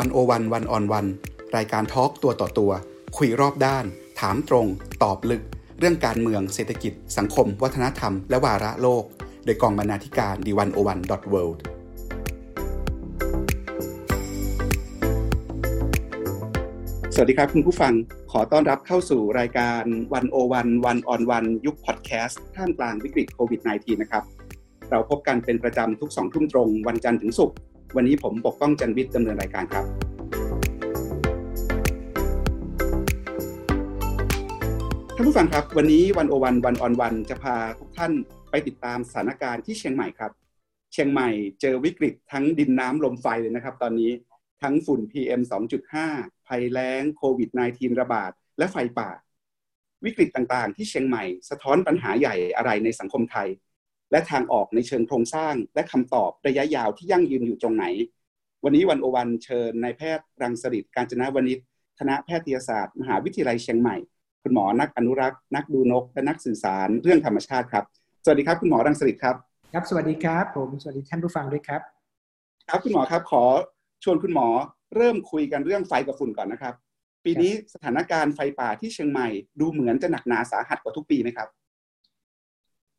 วันโอวันวันออนวันรายการทอล์กตัวต่อตัว คุยรอบด้าน ถามตรง ตอบลึก เรื่องการเมืองเศรษฐกิจ สังคม วัฒนธรรม และวาระโลก โดยกองบรรณาธิการดีวันโอวันดอทเวิสวัสดีครับคุณผู้ฟังขอต้อนรับเข้าสู่รายการวันโอวันวันออนวันยุคพอดแคสต์ท่ามกลางวิกฤตโควิด -19 นะครับ เราพบกันเป็นประจำทุกสองทุ่มตรง วันจันทร์ถึงศุกร์ วันนี้ผมปกป้องจันวิทย์ดำเนินรายการครับ ท่านผู้ฟังครับ วันนี้วันโอวันวันออนวันจะพาทุกท่านไปติดตามสถานการณ์ที่เชียงใหม่ครับ เชียงใหม่เจอวิกฤตทั้งดินน้ำลมไฟเลยนะครับ ตอนนี้ทั้งฝุ่น PM 2.5 ภัยแล้งโควิด -19 ระบาด และไฟป่า วิกฤตต่างๆ ที่เชียงใหม่ สะท้อนปัญหาใหญ่อะไรในสังคมไทย และทางออกในเชิงโครงสร้าง และคำตอบระยะยาวที่ยั่งยืนอยู่ตรงไหน วันนี้วันโอวันเชิญนายแพทย์รังสฤษการจนวณิชคณะแพทยศาสตร์ มหาวิทยาลัยเชียงใหม่ คุณหมอนักอนุรักษ์ นักดูนก และนักสื่อสารเรื่องธรรมชาติครับ สวัสดีครับคุณหมอรังสฤษครับครับ สวัสดีครับ ผมสวัสดีท่านผู้ฟังด้วยครับ ครับคุณหมอครับขอชวนคุณหมอเริ่มคุยกันเรื่องไฟกับฝุ่นก่อนนะครับ ปีนี้สถานการณ์ไฟป่าที่เชียงใหม่ ดูเหมือนจะหนักหนาสาหัสกว่าทุกปีไหมครับ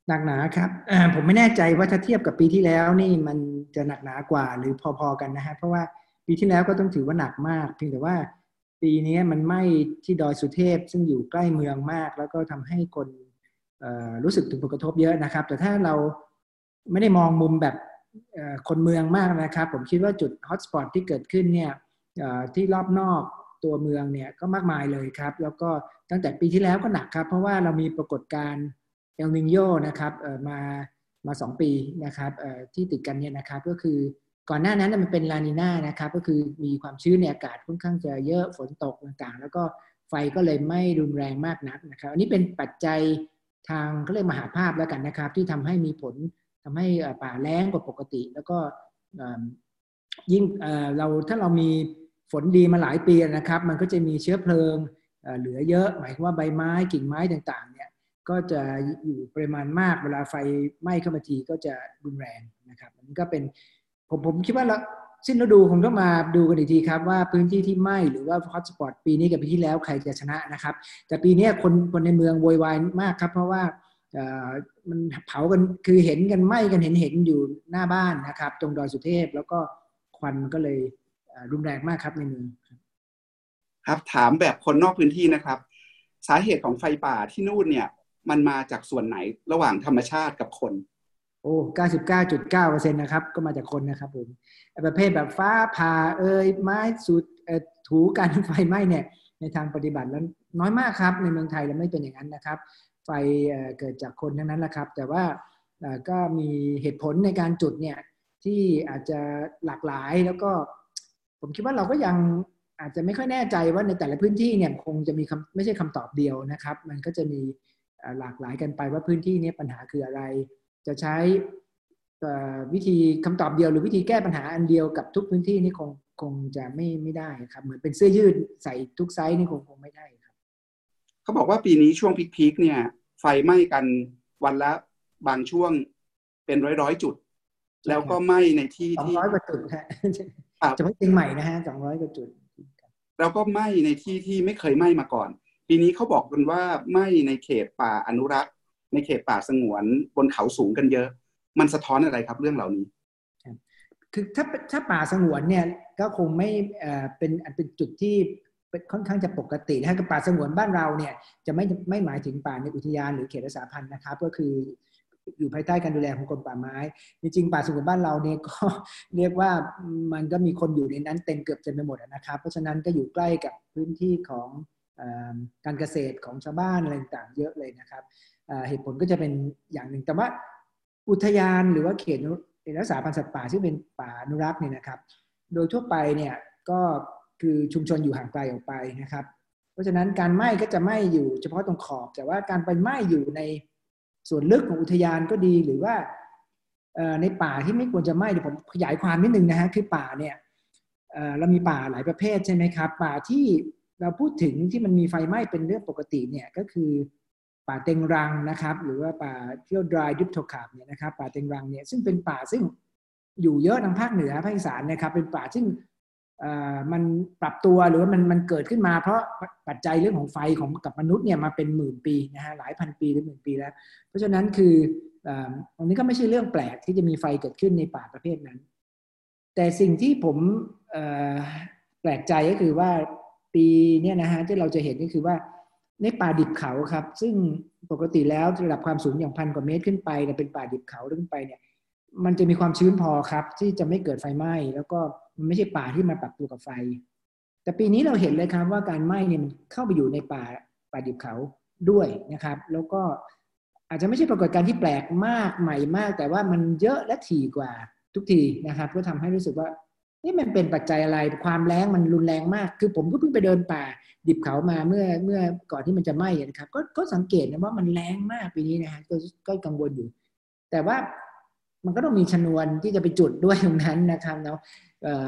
หนักหนาครับผมไม่แน่ใจว่าถ้าเทียบกับปีที่แล้วนี่มันจะหนักหนากว่าหรือพอๆกันนะฮะเพราะว่าปีที่แล้วก็ต้องถือว่าหนักมาก เพียงแต่ว่าปีนี้มันไหม้ที่ดอยสุเทพ ซึ่งอยู่ใกล้เมืองมาก แล้วก็ทำให้คนรู้สึกถึงผลกระทบเยอะนะครับ แต่ถ้าเราไม่ได้มองมุมแบบคนเมืองมากนะครับ ผมคิดว่าจุดฮอตสปอตที่เกิดขึ้นเนี่ยที่รอบนอกตัวเมืองเนี่ยก็มากมายเลยครับ แล้วก็ตั้งแต่ปีที่แล้วก็หนักครับ เพราะว่าเรามีปรากฏการณ์ เอลนิโยนะครับมามาสองปีนะครับที่ติดกันเนี่ยนะครับก็คือก่อนหน้านั้นมันเป็นลานีนานะครับก็คือมีความชื้นในอากาศค่อนข้างจะเยอะฝนตกต่างๆ แล้วก็ไฟก็เลยไม่รุนแรงมากนักนะครับ อันนี้เป็นปัจจัยทางเขาเรียกมหาภาพแล้วกันนะครับ ที่ทำให้มีผลทำให้ป่าแล้งกว่าปกติ แล้วก็ยิ่งเราถ้าเรามีฝนดีมาหลายปีนะครับ มันก็จะมีเชื้อเพลิงเหลือเยอะ หมายความว่าใบไม้กิ่งไม้ต่างๆเนี่ย ก็จะอยู่ปริมาณมากเวลาไฟไหม้เข้ามาทีก็จะรุนแรงนะครับ มันก็เป็นผมผมคิดว่าเราสิ้นฤดูคงต้องมาดูกันอีกทีครับว่าพื้นที่ที่ไหม้หรือว่าฮอตสปอตปีนี้กับปีที่แล้วใครจะชนะนะครับ แต่ปีนี้คนคนในเมืองโวยวายมากครับ เพราะว่ามันเผากันคือเห็นกันไหม้กันเห็นเห็นอยู่หน้าบ้านนะครับ ตรงดอยสุเทพแล้วก็ควันก็เลยรุนแรงมากครับในเมืองครับถามแบบคนนอกพื้นที่นะครับ สาเหตุของไฟป่าที่นู่นเนี่ย มันมาจากส่วนไหนระหว่างธรรมชาติกับคน โอ้เก้าสิบเก้าจุดเก้าเปอร์เซ็นต์นะครับ ก็มาจากคนนะครับผมประเภทแบบฟ้าผ่าเอ่ยไม้สุดถูการไฟไหม้เนี่ย ในทางปฏิบัติแล้วน้อยมากครับ ในเมืองไทยเราไม่เป็นอย่างนั้นนะครับ ไฟเกิดจากคนทั้งนั้นแหละครับ แต่ว่าก็มีเหตุผลในการจุดเนี่ยที่อาจจะหลากหลายแล้วก็ ผมคิดว่าเราก็ยังอาจจะไม่ค่อยแน่ใจว่าในแต่ละพื้นที่เนี่ยคงจะมีคำไม่ใช่คำตอบเดียวนะครับ มันก็จะมี หลากหลายกันไปว่าพื้นที่นี้ปัญหาคืออะไร จะใช้วิธีคำตอบเดียวหรือวิธีแก้ปัญหาอันเดียวกับทุกพื้นที่นี่คงคงจะไม่ไม่ได้ครับ เหมือนเป็นเสื้อยืดใส่ทุกไซส์นี่คงคงไม่ได้ครับเขาบอกว่าปีนี้ช่วงพีคๆเนี่ย ไฟไหม้กันวันละบางช่วงเป็นร้อยร้อยจุด แล้วก็ไหม้ในที่ที่สองร้อยกว่าจุดฮะจะไม่เชียงใหม่นะฮะสองร้อยกว่าจุด แล้วก็ไหม้ในที่ที่ไม่เคยไหม้มาก่อน ปีนี้เขาบอกกันว่าไม้ในเขตป่าอนุรักษ์ ในเขตป่าสงวนบนเขาสูงกันเยอะ มันสะท้อนอะไรครับเรื่องเหล่านี้คือถ้าถ้าป่าสงวนเนี่ยก็คงไม่เป็นเป็นจุดที่ค่อนข้างจะปกตินะกับป่าสงวนบ้านเราเนี่ยจะไม่ไม่หมายถึงป่าในอุทยานหรือเขตรักษาพันธุ์นะครับก็คืออยู่ภายใต้การดูแลของกรมป่าไม้ จริงๆป่าสงวนบ้านเราเนี่ยก็เรียกว่ามันก็มีคนอยู่ในนั้นเต็มเกือบเต็มไปหมดนะครับ เพราะฉะนั้นก็อยู่ใกล้กับพื้นที่ของ การเกษตรของชาวบ้านอะไรต่างๆเยอะเลยนะครับเหตุผลก็จะเป็นอย่างหนึ่งแต่ว่าอุทยานหรือว่าเขตรักษาพันธุ์สัตว์ป่าที่เป็นป่าอนุรักษ์เนี่ยนะครับ โดยทั่วไปเนี่ยก็คือชุมชนอยู่ห่างไกลออกไปนะครับ เพราะฉะนั้นการไหม้ก็จะไหม้อยู่เฉพาะตรงขอบ แต่ว่าการไปไหม้อยู่ในส่วนลึกของอุทยานก็ดีหรือว่าในป่าที่ไม่ควรจะไหม้เดี๋ยวผมขยายความนิดนึงนะฮะคือป่าเนี่ยเรามีป่าหลายประเภทใช่ไหมครับ ป่าที่ เราพูดถึงที่มันมีไฟไหม้เป็นเรื่องปกติเนี่ยก็คือป่าเต็งรังนะครับ หรือว่าป่าเที่ยวดรายดิปโทคาบเนี่ยนะครับป่าเต็งรังเนี่ยซึ่งเป็นป่าซึ่งอยู่เยอะทางภาคเหนือภาคอีสานนะครับ เป็นป่าซึ่งมันปรับตัวหรือว่ามันมันเกิดขึ้นมา เพราะปัจจัยเรื่องของไฟของกับมนุษย์เนี่ยมาเป็นหมื่นปีนะฮะหลายพันปีหรือหมื่นปีแล้ว เพราะฉะนั้นคืออันนี้ก็ไม่ใช่เรื่องแปลกที่จะมีไฟเกิดขึ้นในป่าประเภทนั้น แต่สิ่งที่ผมแปลกใจก็คือว่า ปีเนี่ยนะฮะที่เราจะเห็นก็คือว่าในป่าดิบเขาครับ ซึ่งปกติแล้วระดับความสูงอย่างพันกว่าเมตรขึ้นไปเนี่ยเป็นป่าดิบเขาขึ้นไปเนี่ย มันจะมีความชื้นพอครับ ที่จะไม่เกิดไฟไหม้แล้วก็มันไม่ใช่ป่าที่มาปรับตัวกับไฟ แต่ปีนี้เราเห็นเลยครับว่าการไหม้เนี่ยมันเข้าไปอยู่ในป่าป่าดิบเขาด้วยนะครับ แล้วก็อาจจะไม่ใช่ปรากฏการณ์ที่แปลกมากใหม่มาก แต่ว่ามันเยอะและถี่กว่าทุกทีนะครับ ก็ทำให้รู้สึกว่า นี่มันเป็นปัจจัยอะไรความแรงมันรุนแรงมาก คือผมก็เพิ่งไปเดินป่า ดิบเขามาเมื่อเมื่อก่อนที่มันจะไหม้นะครับก็ก็สังเกตนะว่ามันแรงมากปีนี้นะฮะก็ก็กังวลอยู่ แต่ว่ามันก็ต้องมีชนวนที่จะไปจุดด้วยตรงนั้นนะครับเนาะ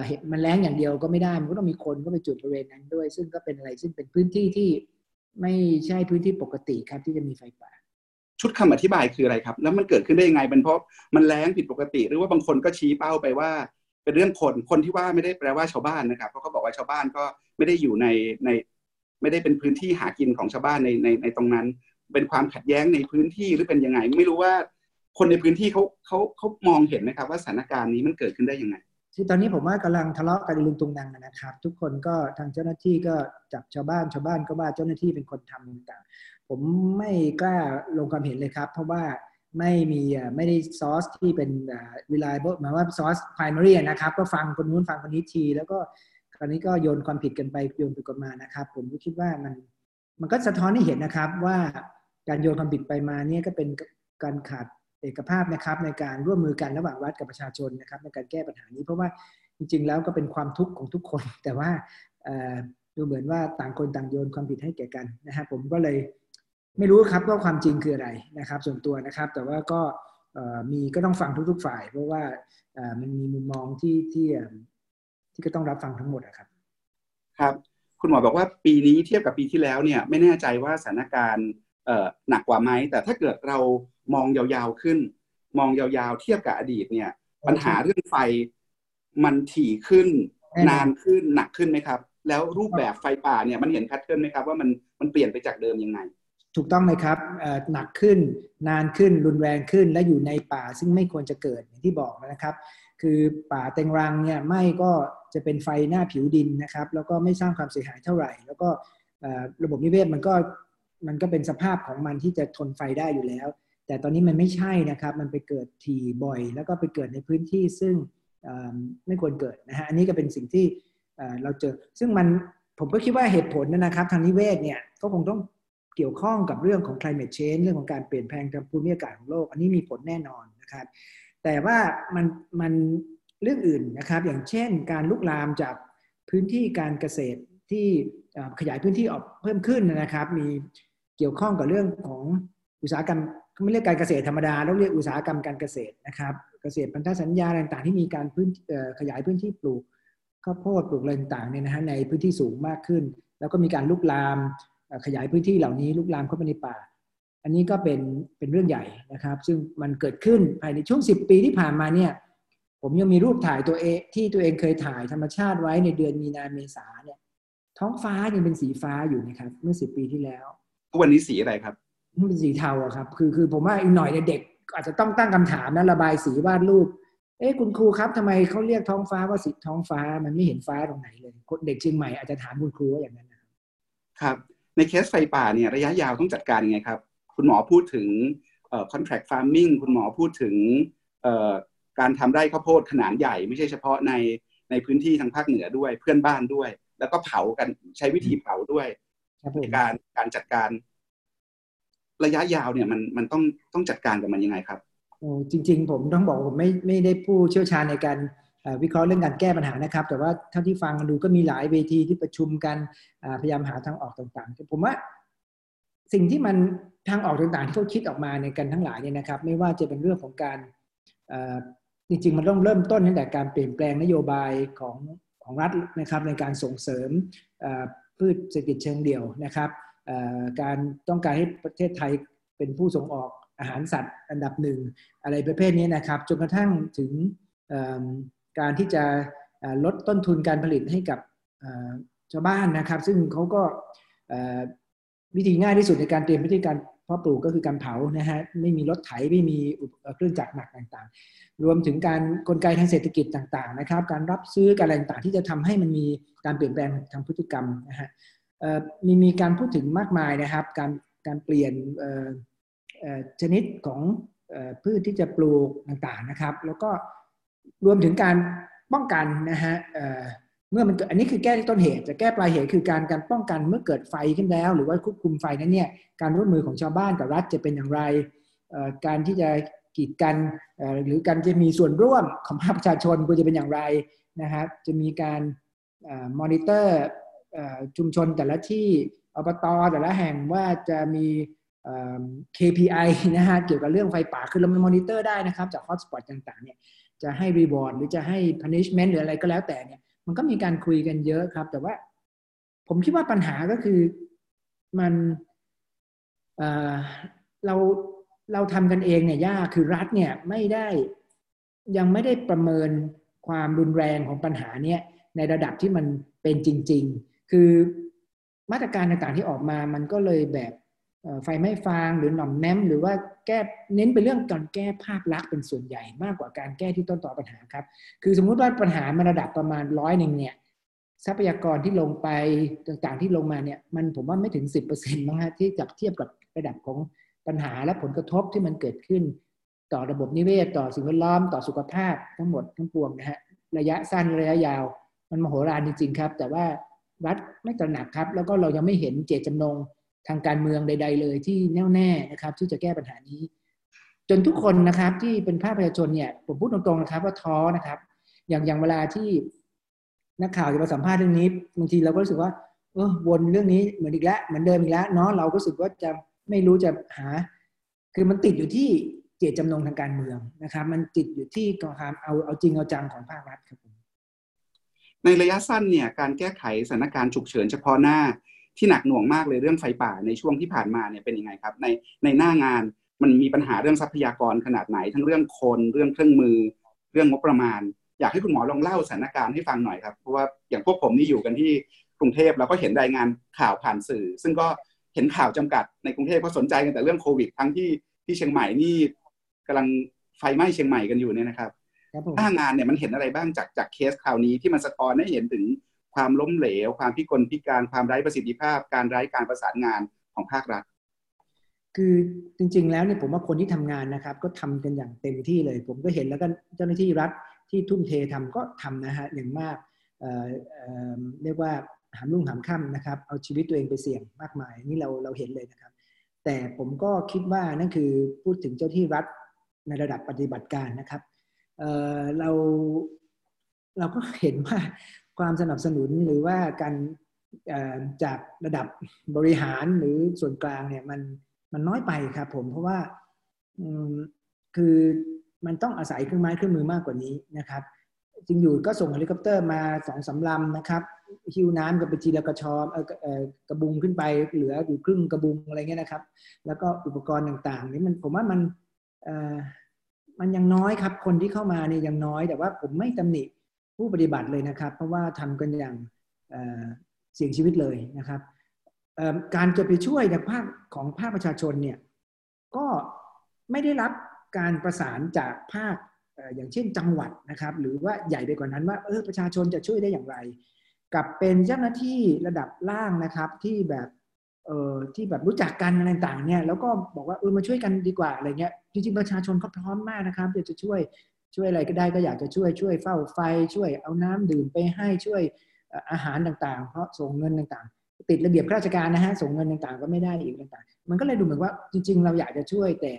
เห็นมันแรงอย่างเดียวก็ไม่ได้ มันก็ต้องมีคนก็ไปจุดบริเวณนั้นด้วย ซึ่งก็เป็นอะไรซึ่งเป็นพื้นที่ที่ไม่ใช่พื้นที่ปกติครับที่จะมีไฟป่าชุดคำอธิบายคืออะไรครับ แล้วมันเกิดขึ้นได้ยังไงเป็นเพราะมันแรงผิดปกติ หรือว่าบางคนก็ชี้เป้าไปว่า เป็นเรื่องคนคนที่ว่าไม่ได้แปลว่าชาวบ้านนะครับเพราะเขาบอกว่าชาวบ้านก็ไม่ได้อยู่ในในไม่ได้เป็นพื้นที่หากินของชาวบ้านในในในตรงนั้น เป็นความขัดแย้งในพื้นที่หรือเป็นยังไง ไม่รู้ว่าคนในพื้นที่เขาเขาเขามองเห็นนะครับ ว่าสถานการณ์นี้มันเกิดขึ้นได้ยังไงคือตอนนี้ผมว่ากำลังทะเลาะกันลุงตุงนังนะครับ ทุกคนก็ทางเจ้าหน้าที่ก็จับชาวบ้านชาวบ้านก็ว่าเจ้าหน้าที่เป็นคนทำต่างผมไม่กล้าลงความเห็นเลยครับ เพราะว่า ไม่มีไม่ได้ซอสที่เป็น reliable หมายว่าซอส primary นะครับ ก็ฟังคนนู้นฟังคนนี้ที แล้วก็คราวนี้ก็โยนความผิดกันไปโยนไปกันมานะครับ ผมก็คิดว่ามันมันก็สะท้อนให้เห็นนะครับว่าการโยนความผิดไปมาเนี่ยก็เป็นการขาดเอกภาพนะครับ ในการร่วมมือกันระหว่างรัฐกับประชาชนนะครับ ในการแก้ปัญหานี้เพราะว่าจริง ๆ แล้วก็เป็นความทุกข์ของทุกคน แต่ว่าดูเหมือนว่าต่างคนต่างโยนความผิดให้แก่กันนะครับผมก็เลย ไม่รู้ครับว่าความจริงคืออะไรนะครับ ส่วนตัวนะครับ แต่ว่าก็มีก็ต้องฟังทุก ๆ ฝ่าย เพราะว่ามันมีมุมมองที่ที่ที่ก็ต้องรับฟังทั้งหมดนะครับ ครับ คุณหมอบอกว่าปีนี้เทียบกับปีที่แล้วเนี่ยไม่แน่ใจว่าสถานการณ์หนักกว่าไหมแต่ถ้าเกิดเรามองยาวๆขึ้น มองยาวๆ เทียบกับอดีตเนี่ย ปัญหาเรื่องไฟมันถี่ขึ้น นานขึ้นหนักขึ้นไหมครับ แล้วรูปแบบไฟป่าเนี่ยมันเห็นแพทเทิร์นไหมครับว่ามันมันเปลี่ยนไปจากเดิมยังไง ถูกต้องเลยครับหนักขึ้นนานขึ้นรุนแรงขึ้นและอยู่ในป่าซึ่งไม่ควรจะเกิดอย่างที่บอกนะครับ คือป่าเต็งรังเนี่ยไหมก็จะเป็นไฟหน้าผิวดินนะครับ แล้วก็ไม่สร้างความเสียหายเท่าไหร่ แล้วก็ระบบนิเวศมันก็มันก็เป็นสภาพของมันที่จะทนไฟได้อยู่แล้ว แต่ตอนนี้มันไม่ใช่นะครับ มันไปเกิดถี่บ่อย แล้วก็ไปเกิดในพื้นที่ซึ่งไม่ควรเกิดนะฮะอันนี้ก็เป็นสิ่งที่เราเจอ ซึ่งมันผมก็คิดว่าเหตุผลนะครับ ทางนิเวศเนี่ยก็คงต้อง เกี่ยวข้องกับเรื่องของ climate change เรื่องของการเปลี่ยนแปลงทางภูมิอากาศของโลก อันนี้มีผลแน่นอนนะครับ แต่ว่ามันมันเรื่องอื่นนะครับ อย่างเช่น การลุกลามจากพื้นที่การเกษตรที่ขยายพื้นที่ออกเพิ่มขึ้นนะครับ มีเกี่ยวข้องกับเรื่องของอุตสาหกรรมไม่เรียกการเกษตรธรรมดาเราเรียกอุตสาหกรรมการเกษตรนะครับ เกษตรพันธสัญญาต่างๆ ที่มีการพื้นขยายพื้นที่ปลูกข้าวโพดปลูกอะไรต่างๆเนี่ยนะฮะในพื้นที่สูงมากขึ้น แล้วก็มีการลุกลาม ขยายพื้นที่เหล่านี้ลุกลามเข้าไปในป่า อันนี้ก็เป็นเป็นเรื่องใหญ่นะครับ ซึ่งมันเกิดขึ้นภายในช่วงสิบปีที่ผ่านมาเนี่ยผมยังมีรูปถ่ายตัวเองที่ตัวเองเคยถ่ายธรรมชาติไว้ในเดือนมีนาเมษาเนี่ยท้องฟ้ายังเป็นสีฟ้าอยู่นะครับเมื่อสิบปีที่แล้ววันนี้สีอะไรครับมันเป็นสีเทาครับ คือคือผมว่าอีกหน่อยเด็กอาจจะต้องตั้งคำถามนะระบายสีวาดรูป เอ้คุณครูครับทำไมเขาเรียกท้องฟ้าว่าสีท้องฟ้ามันไม่เห็นฟ้าตรงไหนเลยเด็กเชียงใหม่อาจจะถามคุณครูว่าอย่างนั้นนะครับครับ ในเคสไฟป่าเนี่ยระยะยาวต้องจัดการยังไงครับ คุณหมอพูดถึงเอ่อ contract farming คุณหมอพูดถึงเอ่อการทำไร่ข้าวโพดขนาดใหญ่ ไม่ใช่เฉพาะในในพื้นที่ทางภาคเหนือด้วยเพื่อนบ้านด้วย แล้วก็เผากันใช้วิธีเผาด้วยในการการจัดการระยะยาวเนี่ยมันมันต้องต้องจัดการกับมันยังไงครับโอ้จริง ๆ ผมต้องบอกผมไม่ไม่ได้ผู้เชี่ยวชาญในการ วิเคราะห์เรื่องการแก้ปัญหานะครับ แต่ว่าเท่าที่ฟังดูก็มีหลายเวทีที่ประชุมกันพยายามหาทางออกต่างๆ ผมว่าสิ่งที่มันทางออกต่างๆที่เขาคิดออกมาในกันทั้งหลายเนี่ยนะครับ ไม่ว่าจะเป็นเรื่องของการจริงๆมันต้องเริ่มต้นตั้งแต่การเปลี่ยนแปลงนโยบายของของรัฐนะครับในการส่งเสริมพืชเศรษฐกิจเชิงเดี่ยวนะครับการต้องการให้ประเทศไทยเป็นผู้ส่งออกอาหารสัตว์อันดับหนึ่งอะไรประเภทนี้นะครับจนกระทั่งถึง การที่จะลดต้นทุนการผลิตให้กับชาวบ้านนะครับ ซึ่งเขาก็วิธีง่ายที่สุดในการเตรียมวิธีการเพาะปลูกก็คือการเผานะฮะไม่มีรถไถไม่มีเครื่องจักรหนักต่างๆ รวมถึงการกลไกทางเศรษฐกิจต่างๆนะครับ การรับซื้อการอะไรต่างๆที่จะทำให้มันมีการเปลี่ยนแปลงทางพฤติกรรมนะฮะมีมีการพูดถึงมากมายนะครับ การการเปลี่ยนชนิดของพืชที่จะปลูกต่างๆนะครับ แล้วก็ รวมถึงการป้องกันนะฮะเมื่อมันเกิดอันนี้คือแก้ที่ต้นเหตุ จะแก้ปลายเหตุคือการการป้องกันเมื่อเกิดไฟขึ้นแล้ว หรือว่าควบคุมไฟนั้นเนี่ยการร่วมมือของชาวบ้านกับรัฐจะเป็นอย่างไรการที่จะกีดกันหรือการจะมีส่วนร่วมของภาคประชาชนควรจะเป็นอย่างไรนะครับจะมีการมอนิเตอร์ชุมชนแต่ละที่อบตแต่ละแห่งว่าจะมี KPI นะฮะเกี่ยวกับเรื่องไฟป่าคือเรามอนิเตอร์ได้นะครับจาก hotspot ต่างๆเนี่ย จะให้ reward หรือจะให้ punishment หรืออะไรก็แล้วแต่เนี่ย มันก็มีการคุยกันเยอะครับ แต่ว่าผมคิดว่าปัญหาก็คือมันเราเราทำกันเองเนี่ยยากคือรัฐเนี่ยไม่ได้ยังไม่ได้ประเมินความรุนแรงของปัญหาเนี่ยในระดับที่มันเป็นจริง ๆ คือมาตรการต่างๆที่ออกมามันก็เลยแบบ ไฟไม่ฟางหรือหน่อมแนมหรือว่าแก้เน้นไปเรื่องการแก้ภาพลักษณ์เป็นส่วนใหญ่มากกว่าการแก้ที่ต้นต่อปัญหาครับ คือสมมุติว่าปัญหามันระดับประมาณร้อยหนึ่งเนี่ยทรัพยากรที่ลงไปต่างๆที่ลงมาเนี่ยมันผมว่าไม่ถึงสิบเปอร์เซ็นต์มั้งฮะที่จับเทียบกับระดับของปัญหาและผลกระทบที่มันเกิดขึ้น ต่อระบบนิเวศ ต่อสิ่งแวดล้อม ต่อสุขภาพทั้งหมดทั้งปวงนะฮะระยะสั้นระยะยาว มันมโหฬารจริงๆครับ แต่ว่ารัฐไม่ตระหนักครับ แล้วก็เรายังไม่เห็นเจตจำนง ทางการเมืองใด ๆ เลยที่แน่วแน่นะครับ ที่จะแก้ปัญหานี้ จนทุกคนนะครับที่เป็นภาคประชาชนเนี่ยผมพูดตรงๆนะครับว่าท้อนะครับ อย่างอย่างเวลาที่นักข่าวจะมาสัมภาษณ์เรื่องนี้บางทีเราก็รู้สึกว่าเออวนเรื่องนี้เหมือนอีกแล้วเหมือนเดิมอีกแล้วเนาะเราก็รู้สึกว่าจะไม่รู้จะหา คือมันติดอยู่ที่เจตจำนงทางการเมืองนะครับ มันติดอยู่ที่การเอาเอาจริงเอาจังของภาครัฐครับผมในระยะสั้นเนี่ยการแก้ไขสถานการณ์ฉุกเฉินเฉพาะหน้า ที่หนักหน่วงมากเลยเรื่องไฟป่าในช่วงที่ผ่านมาเนี่ยเป็นยังไงครับ ในในหน้างานมันมีปัญหาเรื่องทรัพยากรขนาดไหน ทั้งเรื่องคนเรื่องเครื่องมือ เรื่องงบประมาณ อยากให้คุณหมอลองเล่าสถานการณ์ให้ฟังหน่อยครับเพราะว่าอย่างพวกผมนี่อยู่กันที่กรุงเทพเราก็เห็นรายงานข่าวผ่านสื่อ ซึ่งก็เห็นข่าวจำกัดในกรุงเทพเพราะสนใจกันแต่เรื่องโควิด ทั้งที่ที่เชียงใหม่นี่กำลังไฟไหม้เชียงใหม่กันอยู่เนี่ยนะครับหน้างานเนี่ยมันเห็นอะไรบ้างจากจากเคสข่าวนี้ที่มันสะท้อนให้เห็นถึง ความล้มเหลว ความพิกลพิการความไร้ประสิทธิภาพ การไร้การประสานงานของภาครัฐ คือจริง ๆ แล้วเนี่ยผมว่าคนที่ทำงานนะครับ ก็ทำกันอย่างเต็มที่เลย ผมก็เห็นแล้วก็เจ้าหน้าที่รัฐที่ทุ่มเททำก็ทำนะฮะอย่างมากเเรียกว่าหามรุ่งหามค่ำนะครับ เอาชีวิตตัวเองไปเสี่ยงมากมายนี่เราเราเห็นเลยนะครับ แต่ผมก็คิดว่านั่นคือพูดถึงเจ้าที่รัฐในระดับปฏิบัติการนะครับเเราเราก็เห็นว่า ความสนับสนุนหรือว่าการจากระดับบริหารหรือส่วนกลางเนี่ยมันมันน้อยไปครับผมเพราะว่าคือมันต้องอาศัยเครื่องไม้เครื่องมือมากกว่านี้นะครับจริงอยู่ก็ส่งเฮลิคอปเตอร์มาสองสาลำนะครับหิวน้ำกับไปจีละกระชอมกระบุงขึ้นไปเหลืออยู่ครึ่งกระบุงอะไรเงี้ยนะครับ แล้วก็อุปกรณ์ต่างๆนี่มันผมว่ามันมันยังน้อยครับ คนที่เข้ามาเนี่ยยังน้อยแต่ว่าผมไม่ตำหนิ ผู้ปฏิบัติเลยนะครับ เพราะว่าทำกันอย่างเสี่ยงชีวิตเลยนะครับการจะไปช่วยในภาคของภาคประชาชนเนี่ยก็ไม่ได้รับการประสานจากภาคอย่างเช่นจังหวัดนะครับ หรือว่าใหญ่ไปกว่านั้นว่าเออประชาชนจะช่วยได้อย่างไร กับเป็นเจ้าหน้าที่ระดับล่างนะครับที่แบบเออที่แบบรู้จักกันอะไรต่างเนี่ยแล้วก็บอกว่าเออมาช่วยกันดีกว่าอะไรเงี้ยจริงๆประชาชนเขาพร้อมมากนะครับจะช่วย ช่วยอะไรก็ได้ก็อยากจะช่วยช่วยเฝ้าไฟ ช่วยเอาน้ำดื่มไปให้ช่วยอาหารต่างๆ เพราะส่งเงินต่างๆ ติดระเบียบราชการนะฮะส่งเงินต่างๆ ก็ไม่ได้อีกต่างๆ มันก็เลยดูเหมือนว่าจริง ๆ เราอยากจะช่วยแต่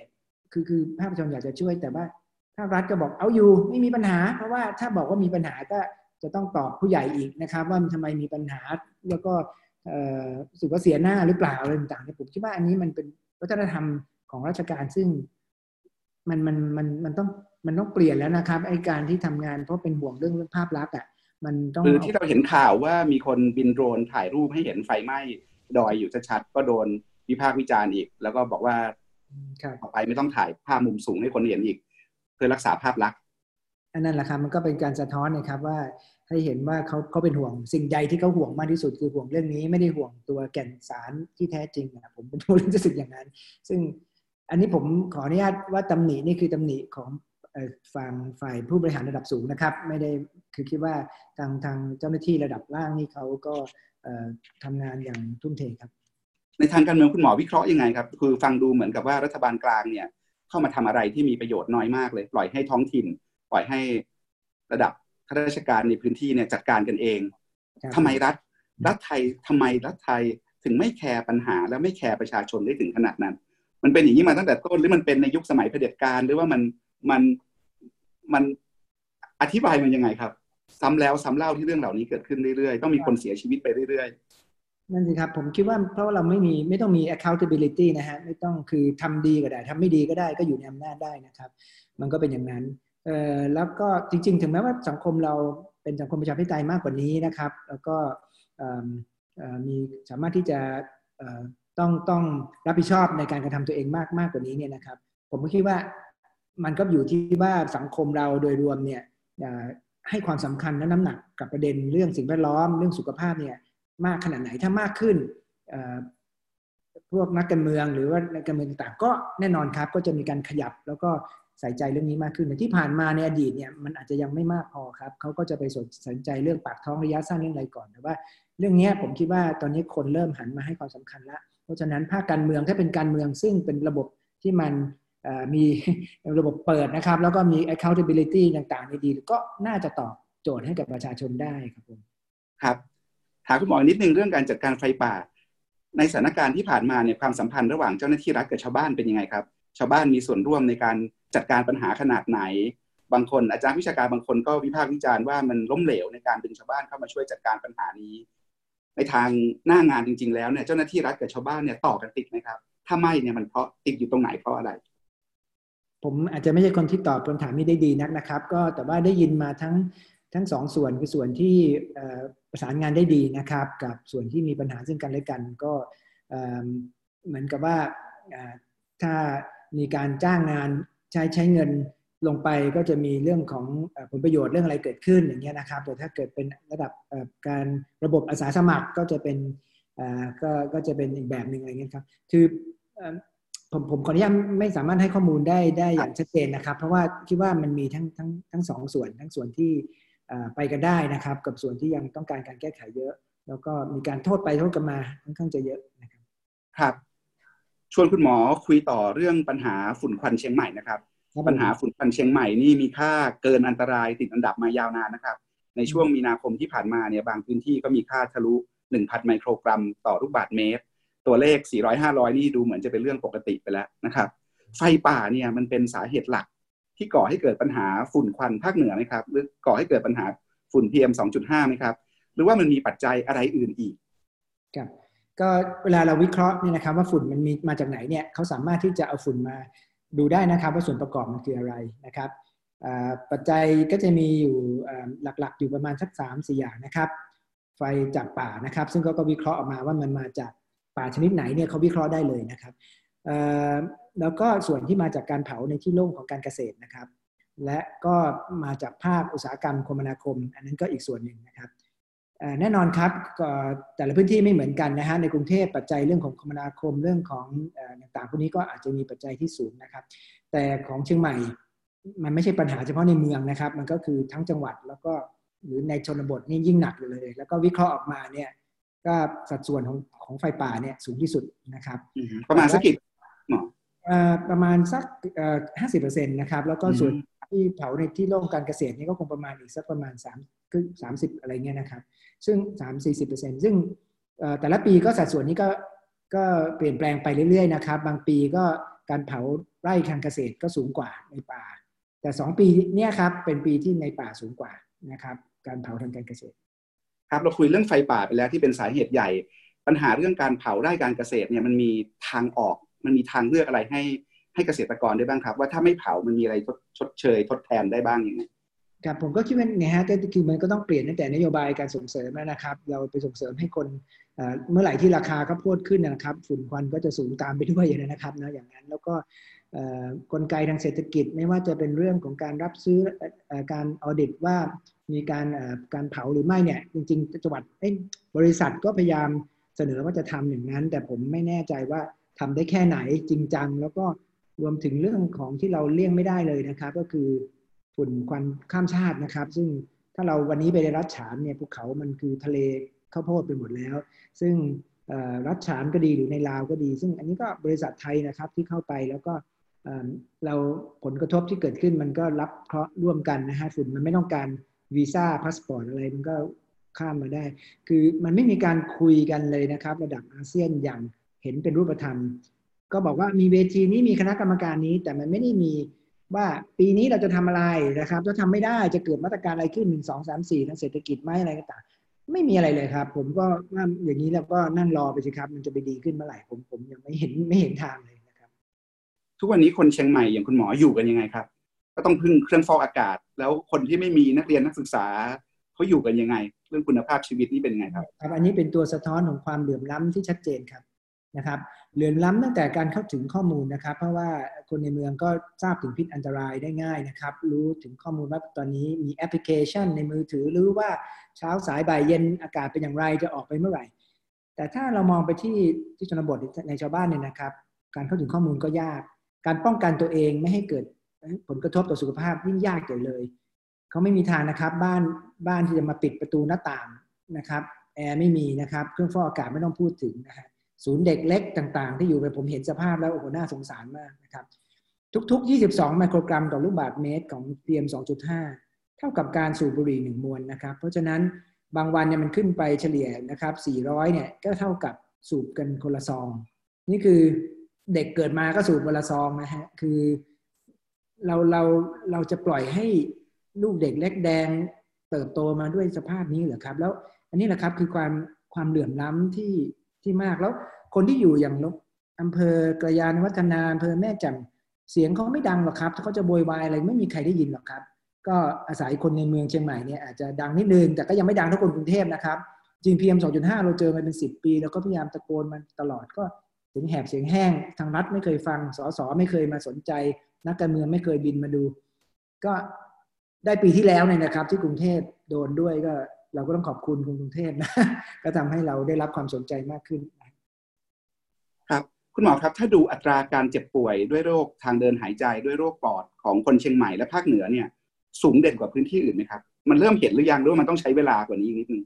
คือคือภาคประชาชนอยากจะช่วยแต่ว่าภาครัฐก็บอกเอาอยู่ไม่มีปัญหา เพราะว่าถ้าบอกว่ามีปัญหาก็จะต้องตอบผู้ใหญ่อีกนะครับ ว่ามันทำไมมีปัญหาแล้วก็สุขเสียหน้าหรือเปล่าอะไรต่างๆผมคิดว่าอันนี้มันเป็นวัฒนธรรมของราชการซึ่งมันมันมันมันต้อง มันต้องเปลี่ยนแล้วนะครับไอการที่ทำงานเพราะเป็นห่วงเรื่องภาพลักษณ์อะมันต้องคือที่เราเห็นข่าวว่ามีคนบินโดรนถ่ายรูปให้เห็นไฟไหม้ดอยอยู่ชัดๆก็โดนวิพากษ์วิจารณ์อีก แล้วก็บอกว่าต่อไปไม่ต้องถ่ายภาพมุมสูงให้คนเห็นอีก เพื่อรักษาภาพลักษณ์อันนั้นแหละครับมันก็เป็นการสะท้อนนะครับว่าให้เห็นว่าเขาเขาเป็นห่วงสิ่งใดที่เขาห่วงมากที่สุดคือห่วงเรื่องนี้ไม่ได้ห่วงตัวแก่นสารที่แท้จริงนะผมเป็นผู้รู้สึกอย่างนั้น ซึ่งอันนี้ผมขออนุญาตว่าตำหนินี่คือตำหนิของ ฝั่งฝ่ายผู้บริหารระดับสูงนะครับ ไม่ได้คือคิดว่าทางทางเจ้าหน้าที่ระดับล่างนี่เขาก็ทำงานอย่างทุ่มเทครับ ในทางการเมืองคุณหมอวิเคราะห์ยังไงครับ คือฟังดูเหมือนกับว่ารัฐบาลกลางเนี่ย เข้ามาทำอะไรที่มีประโยชน์น้อยมากเลย ปล่อยให้ท้องถิ่น ปล่อยให้ระดับข้าราชการในพื้นที่เนี่ยจัดการกันเองทำไมรัฐรัฐไทยทำไมรัฐไทยถึงไม่แคร์ปัญหาและไม่แคร์ประชาชนได้ถึงขนาดนั้น มันเป็นอย่างนี้มาตั้งแต่ต้นหรือมันเป็นในยุคสมัยเผด็จการหรือว่ามัน มันมันอธิบายมันยังไงครับ ซ้ำแล้วซ้ำเล่าที่เรื่องเหล่านี้เกิดขึ้นเรื่อยๆ ต้องมีคนเสียชีวิตไปเรื่อยๆ นั่นสิครับ ผมคิดว่าเพราะเราไม่มีไม่ต้องมี accountability นะฮะ ไม่ต้องคือทำดีก็ได้ทำไม่ดีก็ได้ก็อยู่ในอำนาจได้นะครับ มันก็เป็นอย่างนั้นเอ่อแล้วก็จริง ๆ ถึงแม้ว่าสังคมเราเป็นสังคมประชาธิปไตยมากกว่านี้นะครับ แล้วก็มีสามารถที่จะต้องต้องรับผิดชอบในการกระทำตัวเองมากมากกว่านี้เนี่ยนะครับ ผมก็คิดว่า มันก็อยู่ที่ว่าสังคมเราโดยรวมเนี่ยให้ความสำคัญและน้ำหนักกับประเด็นเรื่องสิ่งแวดล้อมเรื่องสุขภาพเนี่ยมากขนาดไหนถ้ามากขึ้นพวกนักการเมืองหรือว่านักการเมืองต่างก็แน่นอนครับ ก็จะมีการขยับแล้วก็ใส่ใจเรื่องนี้มากขึ้นแต่ที่ผ่านมาในอดีตเนี่ยมันอาจจะยังไม่มากพอครับเขาก็จะไปสนใจเรื่องปากท้องระยะสั้นเรื่องอะไรก่อนแต่ว่า เรื่องนี้ผมคิดว่าตอนนี้คนเริ่มหันมาให้ความสำคัญล้วเพราะฉะนั้นภาคการเมืองถ้าเป็นการเมืองซึ่งเป็นระบบที่มัน มีระบบเปิดนะครับ แล้วก็มี accountability ต่างๆในดีก็น่าจะตอบโจทย์ให้กับประชาชนได้ครับผมครับถามคุณหมอนิดนึงเรื่องการจัดการไฟป่า ในสถานการณ์ที่ผ่านมาเนี่ยความสัมพันธ์ระหว่างเจ้าหน้าที่รัฐกับชาวบ้านเป็นยังไงครับ ชาวบ้านมีส่วนร่วมในการจัดการปัญหาขนาดไหน บางคนอาจารย์วิชาการบางคนก็วิพากษ์วิจารณ์ว่ามันล้มเหลวในการดึงชาวบ้านเข้ามาช่วยจัดการปัญหานี้ ในทางหน้างานจริง ๆ แล้วเนี่ยเจ้าหน้าที่รัฐกับชาวบ้านเนี่ยต่อกันติดไหมครับ ถ้าไม่เนี่ยมันเพราะติดอยู่ตรงไหนเพราะอะไร ผมอาจจะไม่ใช่คนที่ตอบคำถามนี้ได้ดีนักนะครับ ก็แต่ว่าได้ยินมาทั้งทั้งสองส่วนคือส่วนที่ประสานงานได้ดีนะครับ กับส่วนที่มีปัญหาซึ่งกันและกัน ก็เหมือนกับว่าถ้ามีการจ้างงานใช้ใช้เงินลงไปก็จะมีเรื่องของผลประโยชน์เรื่องอะไรเกิดขึ้นอย่างเงี้ยนะครับแต่ถ้าเกิดเป็นระดับการระบบอาสาสมัครก็จะเป็นก็ก็จะเป็นอีกแบบหนึ่งอะไรเงี้ยครับ คือ ผมผมขออนุญาตไม่สามารถให้ข้อมูลได้ได้อย่างชัดเจนนะครับ เพราะว่าคิดว่ามันมีทั้งทั้งทั้งสองส่วนทั้งส่วนที่ไปกันได้นะครับ กับส่วนที่ยังต้องการการแก้ไขเยอะ แล้วก็มีการโทษไปโทษกันมาค่อนข้างจะเยอะนะครับครับ ชวนคุณหมอคุยต่อเรื่องปัญหาฝุ่นควันเชียงใหม่นะครับปัญหาฝุ่นควันเชียงใหม่นี่มีค่าเกินอันตรายติดอันดับมายาวนานนะครับ ในช่วงมีนาคมที่ผ่านมาเนี่ยบางพื้นที่ก็มีค่าทะลุ 1,000 ไมโครกรัมต่อลูกบาศก์เมตร ตัวเลข 400 500 นี่ดูเหมือนจะเป็นเรื่องปกติไปแล้วนะครับ ไฟป่าเนี่ยมันเป็นสาเหตุหลักที่ก่อให้เกิดปัญหาฝุ่นควันภาคเหนือไหมครับ หรือก่อให้เกิดปัญหาฝุ่น PM 2.5ไหมครับ หรือว่ามันมีปัจจัยอะไรอื่นอีกครับก็เวลาเราวิเคราะห์เนี่ยนะครับว่าฝุ่นมันมีมาจากไหนเนี่ยเขาสามารถที่จะเอาฝุ่นมาดูได้นะครับว่าส่วนประกอบมันคืออะไรนะครับปัจจัยก็จะมีอยู่หลักๆ อยู่ประมาณสักสามสี่อย่างนะครับ ไฟจากป่านะครับ ซึ่งก็วิเคราะห์ออกมาว่ามันมาจาก ป่าชนิดไหนเนี่ยเขาวิเคราะห์ได้เลยนะครับแล้วก็ส่วนที่มาจากการเผาในที่โล่งของการเกษตรนะครับ และก็มาจากภาคอุตสาหกรรมคมนาคม อันนั้นก็อีกส่วนหนึ่งนะครับแน่นอนครับแต่ละพื้นที่ไม่เหมือนกันนะฮะในกรุงเทพปัจจัยเรื่องของคมนาคมเรื่องของต่างๆพวกนี้ก็อาจจะมีปัจจัยที่สูงนะครับ แต่ของเชียงใหม่มันไม่ใช่ปัญหาเฉพาะในเมืองนะครับ มันก็คือทั้งจังหวัดแล้วก็หรือในชนบทนี่ยิ่งหนักเลย แล้วก็วิเคราะห์ออกมาเนี่ย ก็สัดส่วนของของไฟป่าเนี่ยสูงที่สุดนะครับ ประมาณสักกี่หมอประมาณสักห้าสิบเปอร์เซ็นต์นะครับ แล้วก็ส่วนที่เผาในที่โล่งการเกษตรนี่ก็คงประมาณอีกสักประมาณสามคือสามสิบอะไรเงี้ยนะครับ ซึ่งสามสี่สิบเปอร์เซ็นต์ซึ่งแต่ละปีก็สัดส่วนนี้ก็ก็เปลี่ยนแปลงไปเรื่อยๆนะครับ บางปีก็การเผาไร่ทางเกษตรก็สูงกว่าในป่า แต่สองปีนี้ครับเป็นปีที่ในป่าสูงกว่านะครับ การเผาทางการเกษตร ครับเราคุยเรื่องไฟป่าไปแล้วที่เป็นสาเหตุใหญ่ ปัญหาเรื่องการเผาไร่การเกษตรเนี่ยมันมีทางออก มันมีทางเลือกอะไรให้ให้เกษตรกรได้บ้างครับ ว่าถ้าไม่เผามันมีอะไรชดเชย ทดแทนได้บ้างย่างไรครับผมก็คิดว่าไงฮะก็คือมันก็ต้องเปลี่ยนตั้งแต่นโยบายการส่งเสริมนะครับ เราไปส่งเสริมให้คนเมื่อไหร่ที่ราคาข้าวโพดขึ้นนะครับ ฝุ่นควันก็จะสูงตามไปด้วยอย่างนั้นนะครับนะอย่างนั้นแล้วก็กลไกทางเศรษฐกิจไม่ว่าจะเป็นเรื่องของการรับซื้อการออดิตว่า มีการการเผาหรือไม่เนี่ย จริงๆจังหวัดบริษัทก็พยายามเสนอว่าจะทำอย่างนั้น แต่ผมไม่แน่ใจว่าทำได้แค่ไหนจริงจัง แล้วก็รวมถึงเรื่องของที่เราเลี่ยงไม่ได้เลยนะครับ ก็คือฝุ่นควันข้ามชาตินะครับ ซึ่งถ้าเราวันนี้ไปในรัฐฉานเนี่ยภูเขามันคือทะเลข้าวโพดไปหมดแล้ว ซึ่งรัฐฉานก็ดีหรือในลาวก็ดี ซึ่งอันนี้ก็บริษัทไทยนะครับที่เข้าไปแล้วก็เราผลกระทบที่เกิดขึ้นมันก็รับเคราะห์ร่วมกันนะฮะฝุ่นมันไม่ต้องการ วีซ่าพาสปอร์ตอะไรมันก็ข้ามมาได้ คือมันไม่มีการคุยกันเลยนะครับ ระดับอาเซียนอย่างเห็นเป็นรูปธรรม ก็บอกว่ามีเวทีนี้มีคณะกรรมการนี้ แต่มันไม่ได้มีว่าปีนี้เราจะทำอะไรนะครับถ้าทำไม่ได้จะเกิดมาตรการอะไรขึ้นหนึ่งสองสามสี่ทางเศรษฐกิจไหมอะไรก็ตามไม่มีอะไรเลยครับ ผมก็ว่าอย่างนี้แล้วก็นั่งรอไปสิครับ มันจะไปดีขึ้นเมื่อไหร่ผมผมยังไม่เห็นไม่เห็นทางเลยนะครับ ทุกวันนี้คนเชียงใหม่อย่างคุณหมออยู่กันยังไงครับ ก็ต้องพึ่งเครื่องฟอกอากาศ แล้วคนที่ไม่มีนักเรียนนักศึกษาเขาอยู่กันยังไง เรื่องคุณภาพชีวิตนี่เป็นยังไงครับครับ อันนี้เป็นตัวสะท้อนของความเหลื่อมล้ำที่ชัดเจนครับนะครับเหลื่อมล้ำตั้งแต่การเข้าถึงข้อมูลนะครับ เพราะว่าคนในเมืองก็ทราบถึงพิษอันตรายได้ง่ายนะครับ รู้ถึงข้อมูลว่าตอนนี้มีแอปพลิเคชันในมือถือรู้ว่าเช้าสายบ่ายเย็นอากาศเป็นอย่างไรจะออกไปเมื่อไหร่ แต่ถ้าเรามองไปที่ที่ชนบทในชาวบ้านเนี่ยนะครับ การเข้าถึงข้อมูลก็ยาก การป้องกันตัวเองไม่ให้เกิด ผลกระทบต่อสุขภาพยิ่งยากใหญ่เลยเขาไม่มีทางนะครับบ้านบ้านที่จะมาปิดประตูหน้าต่างนะครับแอร์ไม่มีนะครับ เครื่องฟอกอากาศไม่ต้องพูดถึงนะฮะศูนย์เด็กเล็กต่างๆ ที่อยู่ไปผมเห็นสภาพแล้วโอ้โหน่าสงสารมากนะครับ ทุก ๆ 22 ไมโครกรัมต่อลูกบาศก์เมตรของ PM 2.5 เท่ากับการสูบบุหรี่หนึ่งมวลนะครับ เพราะฉะนั้นบางวันเนี่ยมันขึ้นไปเฉลี่ยนะครับ 400 เนี่ยก็เท่ากับสูบกันคนละซอง นี่คือเด็กเกิดมาก็สูบคนละซองนะฮะคือ เราเราเราจะปล่อยให้ลูกเด็กเล็กแดงเติบโตมาด้วยสภาพนี้เหรอครับ แล้วอันนี้แหละครับคือความความเหลื่อมล้ำที่ที่มากแล้ว คนที่อยู่อย่างอำเภอกระยานวัฒนาอำเภอแม่จ่เสียงเขาไม่ดังหรอกครับเขาจะโวยวายอะไรไม่มีใครได้ยินหรอกครับ ก็อาศัยคนในเมืองเชียงใหม่เนี่ยอาจจะดังนิดนึงแต่ก็ยังไม่ดังเท่าคนกรุงเทพนะครับจริงพีเอ็มสองจุดห้าเราเจอมาเป็นสิบปีแล้วก็พยายามตะโกนมันตลอดก็เสียงแหบเสียงแห้งทางรัฐไม่เคยฟังสสไม่เคยมาสนใจ นักการเมืองไม่เคยบินมาดู ก็ได้ปีที่แล้วเนี่ยนะครับ ที่กรุงเทพโดนด้วยก็เราก็ต้องขอบคุณกรุงเทพนะก็ทำให้เราได้รับความสนใจมากขึ้น ครับคุณหมอครับถ้าดูอัตราการเจ็บป่วยด้วยโรคทางเดินหายใจด้วยโรคปอดของคนเชียงใหม่และภาคเหนือเนี่ย สูงเด่นกว่าพื้นที่อื่นไหมครับมันเริ่มเห็นหรือยังหรือว่ามันต้องใช้เวลากว่านี้นิดนึง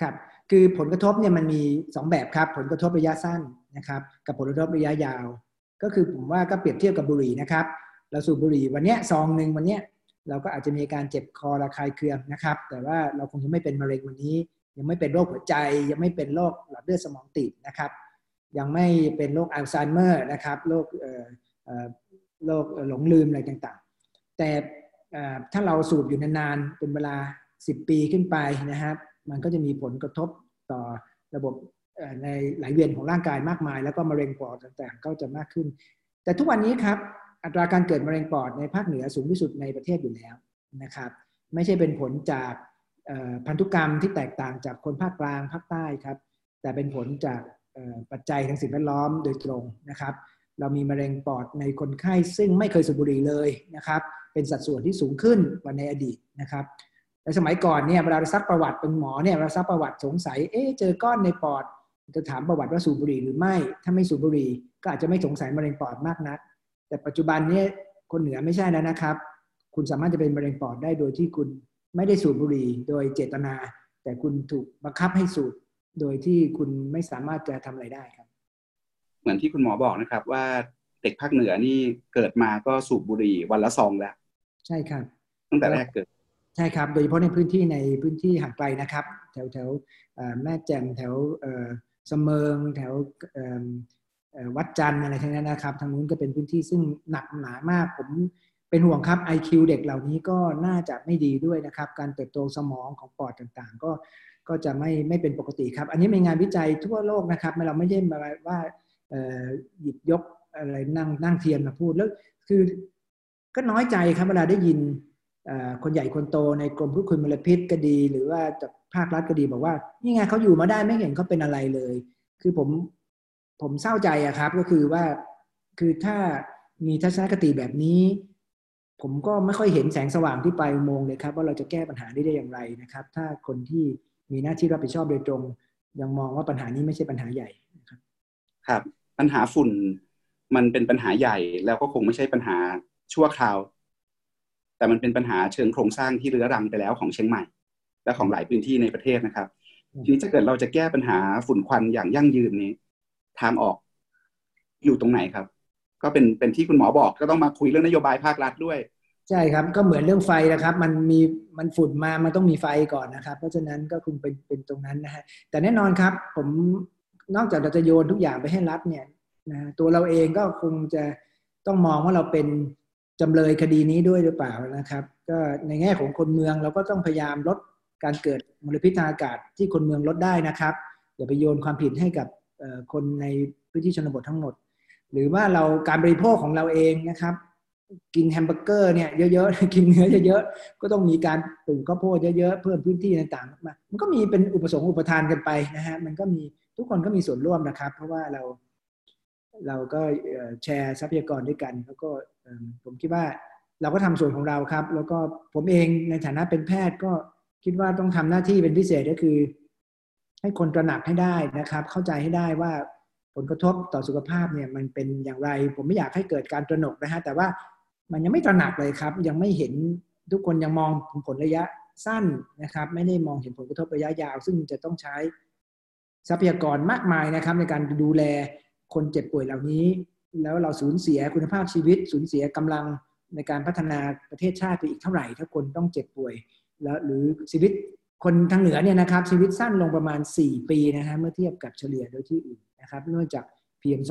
ครับคือผลกระทบเนี่ยมันมี 2 แบบครับ ผลกระทบระยะสั้นนะครับ กับผลกระทบระยะยาว ก็คือผมว่าก็เปรียบเทียบกับบุหรี่นะครับ เราสูบบุหรี่วันเนี้ยซองหนึ่งวันเนี้ยเราก็อาจจะมีการเจ็บคอระคายเคืองนะครับ แต่ว่าเราคงยังไม่เป็นมะเร็งวันนี้ ยังไม่เป็นโรคหัวใจ ยังไม่เป็นโรคหลอดเลือดสมองตีบนะครับ ยังไม่เป็นโรคอัลไซเมอร์นะครับโรคโรคหลงลืมอะไรต่างๆ แต่ถ้าเราสูบอยู่นานๆเป็นเวลา 10 ปีขึ้นไปนะครับ มันก็จะมีผลกระทบต่อระบบ ในไหลเวียนของร่างกายมากมาย แล้วก็มะเร็งปอดต่างๆ ก็จะมากขึ้น แต่ทุกวันนี้ครับอัตราการเกิดมะเร็งปอดในภาคเหนือสูงที่สุดในประเทศอยู่แล้วนะครับ ไม่ใช่เป็นผลจากพันธุกรรมที่แตกต่างจากคนภาคกลางภาคใต้ครับ แต่เป็นผลจากปัจจัยทางสิ่งแวดล้อมโดยตรงนะครับ เรามีมะเร็งปอดในคนไข้ซึ่งไม่เคยสูบบุหรี่เลยนะครับ เป็นสัดส่วนที่สูงขึ้นกว่าในอดีตนะครับในสมัยก่อนเนี่ยเวลาเราซักประวัติเป็นหมอเนี่ยเราซักประวัติสงสัยเอ๊เจอก้อนในปอด จะถามประวัติว่าสูบบุหรี่หรือไม่ ถ้าไม่สูบบุหรี่ก็อาจจะไม่สงสัยมะเร็งปอดมากนัก แต่ปัจจุบันนี้คนเหนือไม่ใช่แล้วนะครับ คุณสามารถจะเป็นมะเร็งปอดได้โดยที่คุณไม่ได้สูบบุหรี่โดยเจตนา แต่คุณถูกบังคับให้สูบโดยที่คุณไม่สามารถจะทำอะไรได้ครับ เหมือนที่คุณหมอบอกนะครับว่าเด็กภาคเหนือนี่เกิดมาก็สูบบุหรี่วันละซองแล้ว ใช่ครับ ตั้งแต่แรกเกิด ใช่ครับ โดยเฉพาะในพื้นที่ในพื้นที่ห่างไกลนะครับ แถวแถวแม่แจ่มแถว สมเมิงแถววัดจันอะไรทั้งนั้นนะครับ ทางนู้นก็เป็นพื้นที่ซึ่งหนักหนามาก ผมเป็นห่วงครับ IQ เด็กเหล่านี้ก็น่าจะไม่ดีด้วยนะครับ การเติบโตสมองของปอดต่างๆ ก็ก็จะไม่ไม่เป็นปกติครับ อันนี้เป็นงานวิจัยทั่วโลกนะครับเราไม่ได้มาว่าหยิบยกอะไรนั่งนั่งเทียนมาพูดแล้วคือก็น้อยใจครับเวลาได้ยิน คนใหญ่คนโตในกรมผู้คุมมลพิษก็ดี หรือว่าจากภาครัฐก็ดีบอกว่านี่ไงเขาอยู่มาได้ไม่เห็นเขาเป็นอะไรเลย คือผมผมเศร้าใจอะครับ ก็คือว่าคือถ้ามีทัศนคติแบบนี้ ผมก็ไม่ค่อยเห็นแสงสว่างที่ปลายอุโมงค์เลยครับ ว่าเราจะแก้ปัญหานี้ได้อย่างไรนะครับ ถ้าคนที่มีหน้าที่รับผิดชอบโดยตรง ยังมองว่าปัญหานี้ไม่ใช่ปัญหาใหญ่นะครับครับ ปัญหาฝุ่นมันเป็นปัญหาใหญ่แล้วก็คงไม่ใช่ปัญหาชั่วคราว แต่มันเป็นปัญหาเชิงโครงสร้างที่เรื้อรังไปแล้วของเชียงใหม่ และของหลายพื้นที่ในประเทศนะครับ ทีนี้ถ้าเกิดเราจะแก้ปัญหาฝุ่นควันอย่างยั่งยืนนี้ทางออกอยู่ตรงไหนครับ ก็เป็นเป็นที่คุณหมอบอกก็ต้องมาคุยเรื่องนโยบายภาครัฐด้วย ใช่ครับ ก็เหมือนเรื่องไฟนะครับ มันมีมันฝุ่นมามันต้องมีไฟก่อนนะครับ เพราะฉะนั้นก็คงเป็นเป็นตรงนั้นนะฮะแต่แน่นอนครับ ผมนอกจากเราจะโยนทุกอย่างไปให้รัฐเนี่ยนะตัวเราเองก็คงจะต้องมองว่าเราเป็น จำเลยคดีนี้ด้วยหรือเปล่านะครับ ก็ในแง่ของคนเมืองเราก็ต้องพยายามลดการเกิดมลพิษทางอากาศที่คนเมืองลดได้นะครับ อย่าไปโยนความผิดให้กับคนในพื้นที่ชนบททั้งหมด หรือว่าเราการบริโภคของเราเองนะครับ กินแฮมเบอร์เกอร์เนี่ยเยอะๆ กินเนื้อเยอะๆ ก็ต้องมีการปลูกข้าวโพดเยอะๆ เพิ่มพื้นที่ต่างๆมามันก็มีเป็นอุปสงค์อุปทานกันไปนะฮะมันก็มีทุกคนก็มีส่วนร่วมนะครับ เพราะว่าเรา เราก็แชร์ทรัพยากรด้วยกัน แล้วก็ผมคิดว่าเราก็ทำส่วนของเราครับ แล้วก็ผมเองในฐานะเป็นแพทย์ก็คิดว่าต้องทำหน้าที่เป็นพิเศษก็คือ ให้คนตระหนักให้ได้นะครับ เข้าใจให้ได้ว่าผลกระทบต่อสุขภาพเนี่ยมันเป็นอย่างไร ผมไม่อยากให้เกิดการตระหนกนะฮะแต่ว่ามันยังไม่ตระหนักเลยครับ ยังไม่เห็นทุกคนยังมองผลระยะสั้นนะครับ ไม่ได้มองเห็นผลกระทบระยะยาว ซึ่งจะต้องใช้ทรัพยากรมากมายนะครับ ในการดูแล คนเจ็บป่วยเหล่านี้ แล้วเราสูญเสียคุณภาพชีวิต สูญเสียกำลังในการพัฒนาประเทศชาติไปอีกเท่าไหร่ ถ้าคนต้องเจ็บป่วย แล้วหรือชีวิตคนทางเหนือเนี่ยนะครับชีวิตสั้นลงประมาณ 4 ปีนะฮะเมื่อเทียบกับเฉลี่ยโดยที่อื่นนะครับเนื่องจาก PM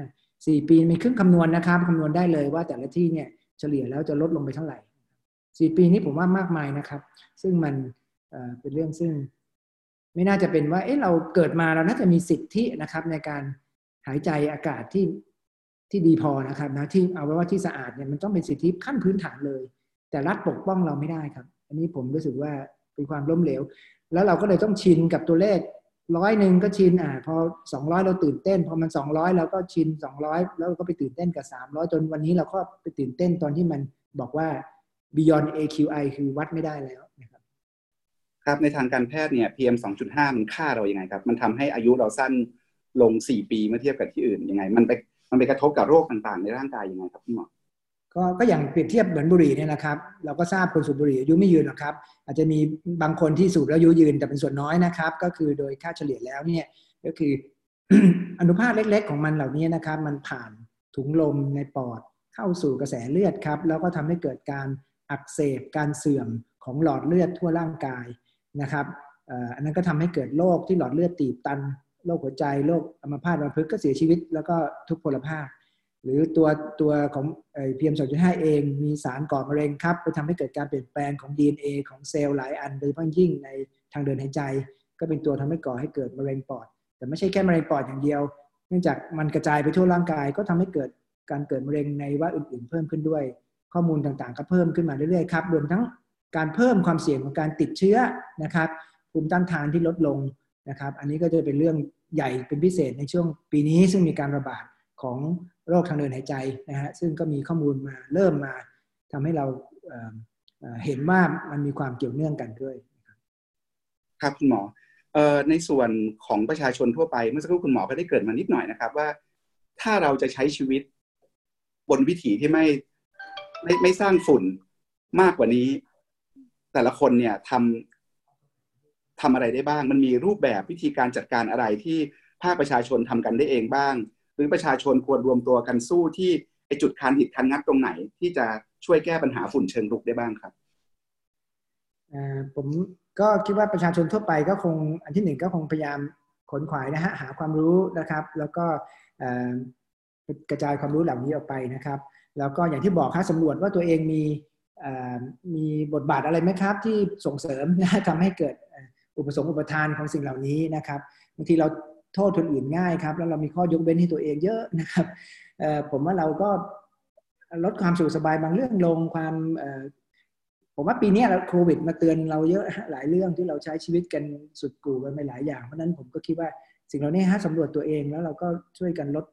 2.5 4 ปีมีเครื่องคำนวณนะครับคำนวณได้เลยว่าแต่ละที่เนี่ยเฉลี่ยแล้วจะลดลงไปเท่าไหร่ 4 ปีนี้ผมว่ามากมายนะครับ ซึ่งมันเป็นเรื่องซึ่ง ไม่น่าจะเป็นว่าเอ๊ะเราเกิดมาเราน่าจะมีสิทธินะครับในการ หายใจอากาศที่ที่ดีพอนะครับนะที่เอาไว้ว่าที่สะอาดเนี่ยมันต้องเป็นสิทธิขั้นพื้นฐานเลย แต่รัฐปกป้องเราไม่ได้ครับ อันนี้ผมรู้สึกว่าเป็นความล้มเหลว แล้วเราก็เลยต้องชินกับตัวเลขร้อยหนึ่งก็ชินอ่าพอสองร้อยเราตื่นเต้น พอมันสองร้อยเราก็ชินสองร้อยแล้วก็ไปตื่นเต้นกับสามร้อยจนวันนี้เราก็ไปตื่นเต้นตอนที่มันบอกว่า beyond AQI คือวัดไม่ได้แล้วนะครับครับในทางการแพทย์เนี่ย PM 2.5 มันค่าเรายัางไงครับ มันทำให้อายุเราสั้น ลงสี่ปีเมื่อเทียบกับที่อื่นยังไง มันไปมันไปกระทบกับโรคต่างๆ ในร่างกายยังไงครับพี่หมอก็ก็อย่างเปรียบเทียบเหมือนบุหรี่เนี่ยนะครับ เราก็ทราบคนสูบบุหรี่อายุไม่ยืนหรอกครับ อาจจะมีบางคนที่สูบแล้วอายุยืนแต่เป็นส่วนน้อยนะครับ ก็คือโดยค่าเฉลี่ยแล้วเนี่ยก็คืออนุภาคเล็ก ๆ ของมันเหล่านี้นะครับ มันผ่านถุงลมในปอดเข้าสู่กระแสเลือดครับ แล้วก็ทำให้เกิดการอักเสบการเสื่อมของหลอดเลือดทั่วร่างกายนะครับอันนั้นก็ทำให้เกิดโรคที่หลอดเลือดตีบตัน โรคหัวใจโรคอัมพาตอัมพฤกษ์ก็เสียชีวิต แล้วก็ทุกพลภาพ หรือตัวตัวของพีเอ็มสองจุดห้าเองมีสารก่อมะเร็งครับ ไปทำให้เกิดการเปลี่ยนแปลงของ DNA ของเซลล์หลายอันโดยเฉพาะยิ่งในทางเดินหายใจ ก็เป็นตัวทำให้ก่อให้เกิดมะเร็งปอด แต่ไม่ใช่แค่มะเร็งปอดอย่างเดียว เนื่องจากมันกระจายไปทั่วร่างกายก็ทำให้เกิดการเกิดมะเร็งในว่าอื่นๆ เพิ่มขึ้นด้วย ข้อมูลต่างๆ ก็เพิ่มขึ้นมาเรื่อยๆครับรวมทั้งการเพิ่มความเสี่ยงของการติดเชื้อนะครับภูมิต้านทานที่ลดลง นะครับ อันนี้ก็จะเป็นเรื่องใหญ่เป็นพิเศษในช่วงปีนี้ซึ่งมีการระบาดของโรคทางเดินหายใจนะฮะซึ่งก็มีข้อมูลมาเริ่มมาทำให้เราเห็นว่ามันมีความเกี่ยวเนื่องกันด้วย ครับคุณหมอในส่วนของประชาชนทั่วไปเมื่อสักครู่คุณหมอก็ได้เกิดมานิดหน่อยนะครับ ว่าถ้าเราจะใช้ชีวิตบนวิถีที่ไม่ไม่ไม่สร้างฝุ่นมากกว่านี้ แต่ละคนเนี่ยทำ ทำอะไรได้บ้าง มันมีรูปแบบวิธีการจัดการอะไรที่ภาคประชาชนทำกันได้เองบ้าง หรือประชาชนควรรวมตัวกันสู้ที่ไอจุดคันหิดคันงัดตรงไหน ที่จะช่วยแก้ปัญหาฝุ่นเชิงรุกได้บ้างครับผมก็คิดว่าประชาชนทั่วไปก็คงอันที่หนึ่งก็คงพยายามขนขวายนะฮะหาความรู้นะครับ แล้วก็กระจายความรู้เหล่านี้ออกไปนะครับ แล้วก็อย่างที่บอกครับสำรวจว่าตัวเองมีมีบทบาทอะไรไหมครับ ที่ส่งเสริมทำให้เกิด อุปสงค์อุปทานของสิ่งเหล่านี้นะครับบางทีเราโทษคนอื่นง่ายครับ แล้วเรามีข้อยกเว้นให้ตัวเองเยอะนะครับผมว่าเราก็ลดความสุขสบายบางเรื่องลงความผมว่าปีนี้เราโควิดมาเตือนเราเยอะหลายเรื่องที่เราใช้ชีวิตกันสุดกู่กันไปหลายอย่างเพราะนั้นผมก็คิดว่าสิ่งเหล่านี้ฮะสำรวจตัวเองแล้วเราก็ช่วยกันลด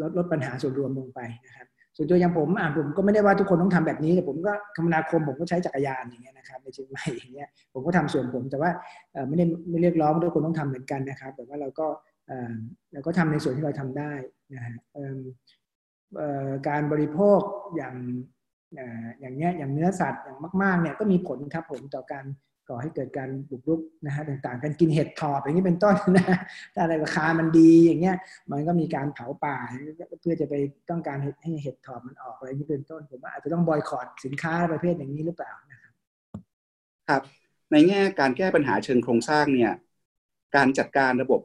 ลดลดปัญหาส่วนรวมลงไปนะครับ ส่วนตัวอย่างผมอ่าผมก็ไม่ได้ว่าทุกคนต้องทำแบบนี้แต่ผมก็คมนาคมผมก็ใช้จักรยานอย่างเงี้ยนะครับในเชียงใหม่อย่างเงี้ยผมก็ทำส่วนผมแต่ว่าไม่ได้ไม่เรียกร้องทุกคนต้องทำเหมือนกันนะครับ แต่ว่าเราก็เราก็ทำในส่วนที่เราทำได้นะฮะการบริโภคอย่างอย่างเนี้ยอย่างเนื้อสัตว์อย่างมากๆเนี่ยก็มีผลครับผมต่อการ ก่อให้เกิดการบุกรุกนะฮะต่างๆ การกินเห็ดถอบอย่างนี้เป็นต้นนะถ้าอะไรราคามันดีอย่างเงี้ยมันก็มีการเผาป่าเพื่อจะไปต้องการให้เห็ดถอบมันออกอะไรนี้เป็นต้นผมว่าอาจจะต้องบอยคอรดสินค้าประเภทอย่างนี้หรือเปล่านะครับครับในแง่การแก้ปัญหาเชิงโครงสร้างเนี่ยการจัดการระบบ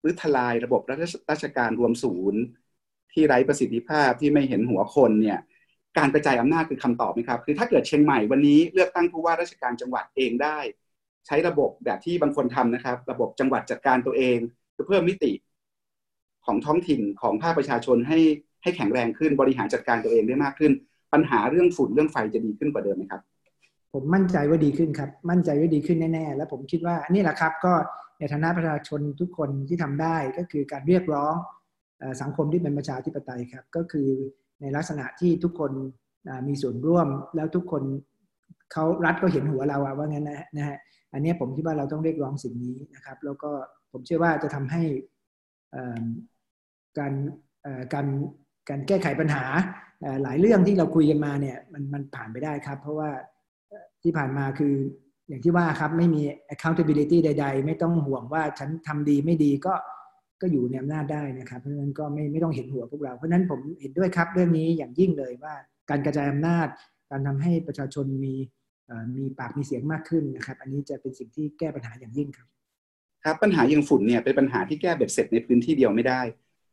หรือทลายระบบราชการรวมศูนย์ ที่ไร้ประสิทธิภาพที่ไม่เห็นหัวคนเนี่ย การกระจายอำนาจคือคำตอบไหมครับคือถ้าเกิดเชียงใหม่วันนี้เลือกตั้งผู้ว่าราชการจังหวัดเองได้ ใช้ระบบแบบที่บางคนทำนะครับ ระบบจังหวัดจัดการตัวเองเพื่อเพิ่มมิติของท้องถิ่นของภาคประชาชนให้ให้แข็งแรงขึ้นบริหารจัดการตัวเองได้มากขึ้น ปัญหาเรื่องฝุ่นเรื่องไฟจะดีขึ้นกว่าเดิมไหมครับ ผมมั่นใจว่าดีขึ้นครับ มั่นใจว่าดีขึ้นแน่ๆ แล้วผมคิดว่านี่แหละครับ ก็ในฐานะประชาชนทุกคนที่ทำได้ก็คือการเรียกร้องสังคมที่เป็นประชาธิปไตยครับ ก็คือ ในลักษณะที่ทุกคนมีส่วนร่วมแล้วทุกคนเขารัฐก็เห็นหัวเราว่างั้นนะนะฮะอันนี้ผมคิดว่าเราต้องเรียกร้องสิ่งนี้นะครับ แล้วก็ผมเชื่อว่าจะทำให้การการการแก้ไขปัญหาหลายเรื่องที่เราคุยกันมาเนี่ยมันมันผ่านไปได้ครับ เพราะว่าที่ผ่านมาคืออย่างที่ว่าครับไม่มี accountability ใด ๆ ไม่ต้องห่วงว่าฉันทำดีไม่ดีก็ ก็อยู่ในอำนาจได้นะครับเพราะฉะนั้นก็ไม่ไม่ต้องเห็นหัวพวกเรา เพราะฉะนั้นผมเห็นด้วยครับเรื่องนี้อย่างยิ่งเลยว่าการกระจายอำนาจ การทำให้ประชาชนมีมีปากมีเสียงมากขึ้นนะครับ อันนี้จะเป็นสิ่งที่แก้ปัญหาอย่างยิ่งครับ ครับปัญหาอย่างฝุ่นเนี่ยเป็นปัญหาที่แก้เบ็ดเสร็จในพื้นที่เดียวไม่ได้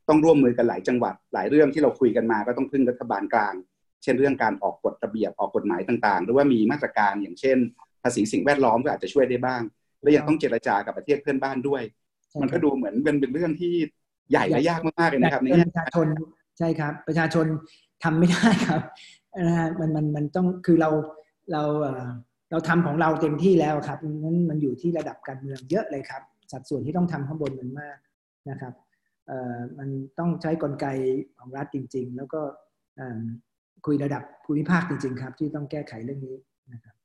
ต้องร่วมมือกันหลายจังหวัดหลายเรื่องที่เราคุยกันมาก็ต้องพึ่งรัฐบาลกลาง เช่นเรื่องการออกกฎระเบียบออกกฎหมายต่างๆ หรือว่ามีมาตรการอย่างเช่น ภาษีสิ่งแวดล้อมก็อาจจะช่วยได้บ้าง และยังต้องเจรจากับประเทศเพื่อนบ้านด้วย มันก็ดูเหมือนเป็นเป็นเรื่องที่ใหญ่และยากมากๆเลยนะครับในประชาชนใช่ครับ ประชาชนทำไม่ได้ครับนะฮะมันมันมันต้องคือเราเราเราทำของเราเต็มที่แล้วครับนั้นมันอยู่ที่ระดับการเมืองเยอะเลยครับ สัดส่วนที่ต้องทำข้างบนมันมากนะครับเอ่อมันต้องใช้กลไกของรัฐจริง ๆ แล้วก็คุยระดับภูมิภาคจริง ๆ ครับ ที่ต้องแก้ไขเรื่องนี้นะครับ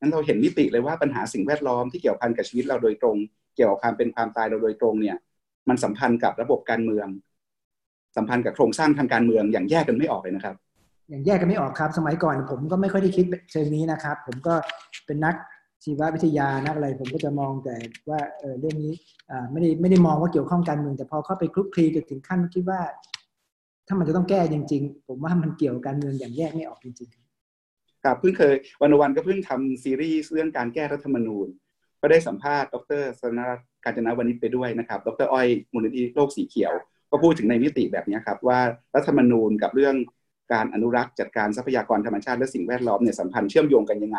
นั้นเราเห็นมิติเลยว่าปัญหาสิ่งแวดล้อมที่เกี่ยวพันกับชีวิตเราโดยตรงเกี่ยวกับความเป็นความตายเราโดยตรงเนี่ย มันสัมพันธ์กับระบบการเมือง สัมพันธ์กับโครงสร้างทางการเมืองอย่างแยกกันไม่ออกเลยนะครับ อย่างแยกกันไม่ออกครับ สมัยก่อนผมก็ไม่ค่อยได้คิดเชิงนี้นะครับ ผมก็เป็นนักชีววิทยานักอะไรผมก็จะมองแต่ว่าเออเรื่องนี้ไม่ได้ไม่ได้มองว่าเกี่ยวข้องการเมืองแต่พอเข้าไปคลุกคลีจนถึงขั้นคิดว่า ถ้ามันจะต้องแก้จริง ๆ ผมว่ามันเกี่ยวกับการเมืองอย่างแยกไม่ออกจริงๆครับเพิ่งเคยวันวันก็เพิ่งทำซีรีส์เรื่องการแก้รัฐธรรมนูญ ก็ได้สัมภาษณ์ดรสนการจนาวณิชไปด้วยนะครับ ดรอ้อยมูลนิธิโลกสีเขียว ก็พูดถึงในมิติแบบนี้ครับว่ารัฐธรรมนูญกับเรื่องการอนุรักษ์จัดการทรัพยากรธรรมชาติและสิ่งแวดล้อมเนี่ยสัมพันธ์เชื่อมโยงกันยังไง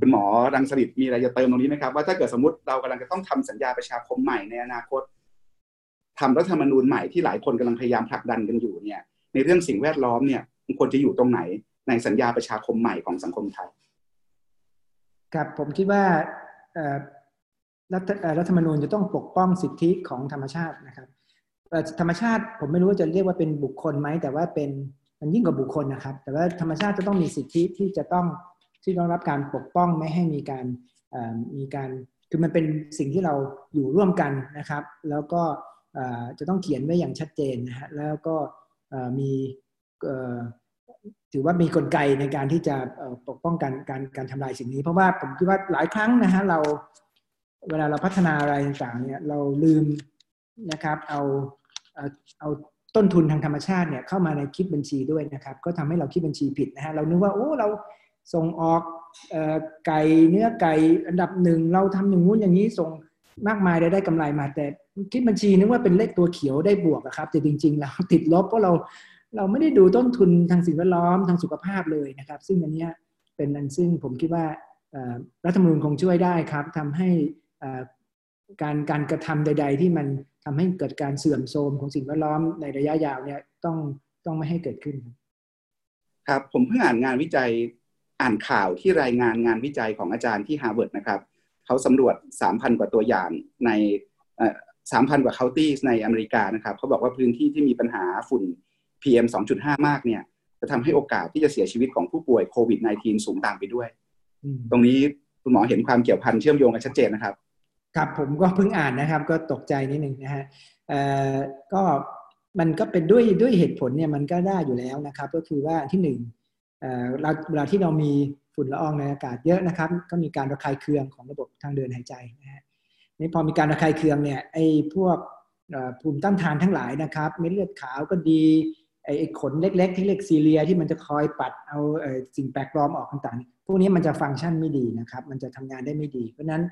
คุณหมอรังสลิดมีอะไรจะเติมตรงนี้ไหมครับว่าถ้าเกิดสมมติเรากำลังจะต้องทำสัญญาประชาคมใหม่ในอนาคตทำรัฐธรรมนูญใหม่ที่หลายคนกำลังพยายามผลักดันกันอยู่เนี่ย ในเรื่องสิ่งแวดล้อมเนี่ยมันควรจะอยู่ตรงไหนในสัญญาประชาคมใหม่ของสังคมไทยครับผมคิดว่า รัฐรัฐธรรมนูญจะต้องปกป้องสิทธิของธรรมชาตินะครับธรรมชาติผมไม่รู้ว่าจะเรียกว่าเป็นบุคคลไหมแต่ว่าเป็นมันยิ่งกว่าบุคคลนะครับ แต่ว่าธรรมชาติจะต้องมีสิทธิที่จะต้องที่ต้องรับการปกป้องไม่ให้มีการมีการคือมันเป็นสิ่งที่เราอยู่ร่วมกันนะครับ แล้วก็จะต้องเขียนไว้อย่างชัดเจนนะฮะแล้วก็มี ถือว่ามีกลไกในการที่จะปกป้องกันการการทำลายสิ่งนี้ เพราะว่าผมคิดว่าหลายครั้งนะฮะเราเวลาเราพัฒนาอะไรต่างๆเนี่ยเราลืมนะครับเอาเอาต้นทุนทางธรรมชาติเนี่ยเข้ามาในคิดบัญชีด้วยนะครับ ก็ทำให้เราคิดบัญชีผิดนะฮะเรานึกว่าโอ้เราส่งออกไก่เนื้อไก่อันดับหนึ่งเราทำอย่างงู้นอย่างนี้ส่งมากมายได้ได้กำไรมาแต่คิดบัญชีนึกว่าเป็นเลขตัวเขียวได้บวกอะครับ แต่จริง ๆ แล้วติดลบเพราะเรา เราไม่ได้ดูต้นทุนทางสิ่งแวดล้อมทางสุขภาพเลยนะครับ ซึ่งอันนี้เป็นอันซึ่งผมคิดว่ารัฐธรรมนูญคงช่วยได้ครับทำให้การการกระทำใด ๆ ที่มันทำให้เกิดการเสื่อมโทรมของสิ่งแวดล้อมในระยะยาวเนี่ยต้องต้องไม่ให้เกิดขึ้น ครับผมเพิ่งอ่านงานวิจัยอ่านข่าวที่รายงานงานวิจัยของอาจารย์ที่ฮาร์วาร์ดนะครับเขาสำรวจ 3,000 กว่าตัวอย่างใน3,000 กว่า counties ในอเมริกานะครับเขาบอกว่าพื้นที่ที่มีปัญหาฝุ่น PM 2.5 มากเนี่ย จะทำให้โอกาสที่จะเสียชีวิตของผู้ป่วยโควิด -19 สูงตามไปด้วย ตรงนี้คุณหมอเห็นความเกี่ยวพันเชื่อมโยงกันชัดเจนนะครับ ครับผมก็เพิ่งอ่านนะครับ ก็ตกใจนิดนึงนะฮะเอ่อก็มันก็เป็นด้วยด้วยเหตุผลเนี่ยมันก็ได้อยู่แล้วนะครับ ก็คือว่าที่หนึ่งเอ่อเราเวลาที่เรามีฝุ่นละอองในอากาศเยอะนะครับ ก็มีการระคายเคืองของระบบทางเดินหายใจนะฮะนี่พอมีการระคายเคืองเนี่ยไอ้พวกภูมิต้านทานทั้งหลายนะครับเม็ดเลือดขาวก็ดี ไอ้ขนเล็ก ๆ ที่เรียกซีเลียที่มันจะคอยปัดเอาสิ่งแปลกปลอมออกต่างๆ พวกนี้มันจะฟังก์ชันไม่ดีนะครับ มันจะทำงานได้ไม่ดี เพราะนั้น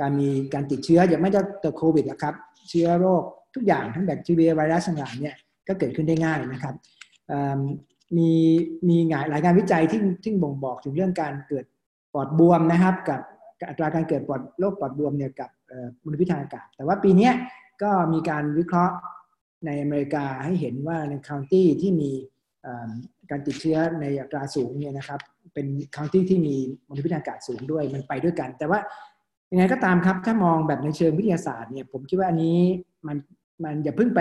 การมีการติดเชื้ออย่างไม่จะแต่โควิดนะครับ เชื้อโรคทุกอย่างทั้งแบคทีเรียไวรัสต่างๆเนี่ยก็เกิดขึ้นได้ง่ายนะครับมีมีงานหลายงานวิจัยที่ที่บ่งบอกถึงเรื่องการเกิดปอดบวมนะครับ กับอัตราการเกิดปอดโรคปอดบวมเนี่ยกับมลพิษทางอากาศ แต่ว่าปีนี้ก็มีการวิเคราะห์ ในอเมริกาให้เห็นว่าใน county ที่มีการติดเชื้อในอัตราสูงเนี่ยนะครับเป็น county ที่มีมลพิษทางอากาศสูงด้วยมันไปด้วยกัน แต่ว่ายังไงก็ตามครับถ้ามองแบบในเชิงวิทยาศาสตร์เนี่ยผมคิดว่าอันนี้มันมันอย่าเพิ่งไป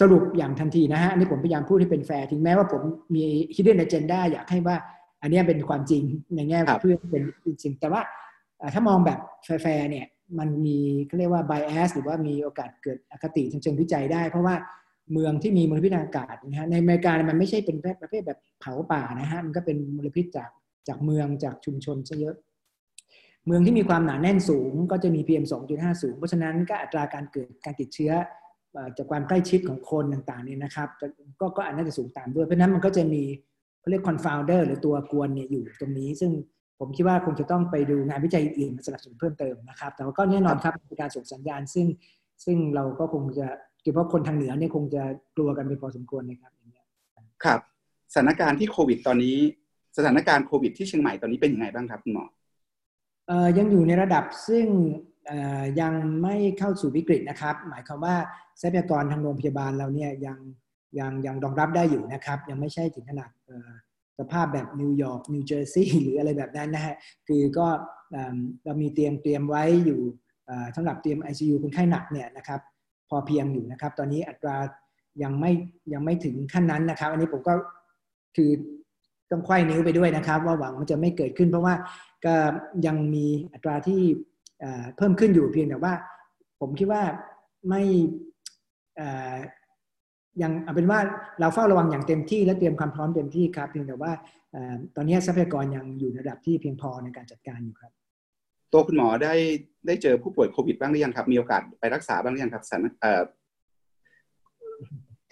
สรุปอย่างทันทีนะฮะอันนี้ผมพยายามพูดให้เป็นแฟร์ถึงแม้ว่าผมมี hidden agenda อยากให้ว่า อันนี้เป็นความจริงในแง่เพื่อเป็นจริงแต่ว่าถ้ามองแบบแฟร์เนี่ย มันมีเขาเรียกว่า bias หรือว่ามีโอกาสเกิดอคติทางเชิงวิจัยได้ เพราะว่าเมืองที่มีมลพิษทางอากาศนะฮะในอเมริกามันไม่ใช่เป็นประเภทแบบเผาป่านะฮะมันก็เป็นมลพิษจากจากเมืองจากชุมชนซะเยอะ เมืองที่มีความหนาแน่นสูง ก็จะมี PM 2.5 สูง เพราะฉะนั้นก็อัตราการเกิดการติดเชื้อจากความใกล้ชิดของคนต่างๆเนี่ยนะครับก็ก็อันน่าจะสูงตามด้วยเพราะนั้นมันก็จะมีเขาเรียก confounder หรือตัวกวนเนี่ยอยู่ตรงนี้ซึ่ง ผมคิดว่าคงจะต้องไปดูงานวิจัยอื่นมาสนับสนุนเพิ่มเติมนะครับ แต่ว่าก็แน่นอนครับเป็นการส่งสัญญาณซึ่งซึ่งเราก็คงจะเฉพาะคนทางเหนือเนี่ยคงจะกลัวกันไปพอสมควรนะครับอย่างเงี้ยครับสถานการณ์ที่โควิดตอนนี้ สถานการณ์โควิดที่เชียงใหม่ตอนนี้เป็นยังไงบ้างครับคุณหมอเอ่อยังอยู่ในระดับซึ่งยังไม่เข้าสู่วิกฤตนะครับ หมายความว่าทรัพยากรทางโรงพยาบาลเราเนี่ยยังยังยังรองรับได้อยู่นะครับ ยังไม่ใช่ถึงขนาด สภาพแบบนิวยอร์กนิวเจอร์ซีย์หรืออะไรแบบนั้นนะฮะคือก็เรามีเตรียมเตรียมไว้อยู่สำหรับเตรียม ICU คนไข้หนักเนี่ยนะครับพอเพียงอยู่นะครับ ตอนนี้อัตรายังไม่ยังไม่ถึงขั้นนั้นนะครับ อันนี้ผมก็คือต้องควายนิ้วไปด้วยนะครับ ว่าหวังมันจะไม่เกิดขึ้น เพราะว่าก็ยังมีอัตราที่เพิ่มขึ้นอยู่เพียงแต่ว่า ผมคิดว่าไม่ ยังเอาเป็นว่าเราเฝ้าระวังอย่างเต็มที่และเตรียมความพร้อมเต็มที่ครับเพียงแต่ว่าตอนนี้ทรัพยากรยังอยู่ในระดับที่เพียงพอในการจัดการอยู่ครับ ตัวคุณหมอได้ได้เจอผู้ป่วยโควิดบ้างหรือยังครับ มีโอกาสไปรักษาบ้างหรือยังครับสัน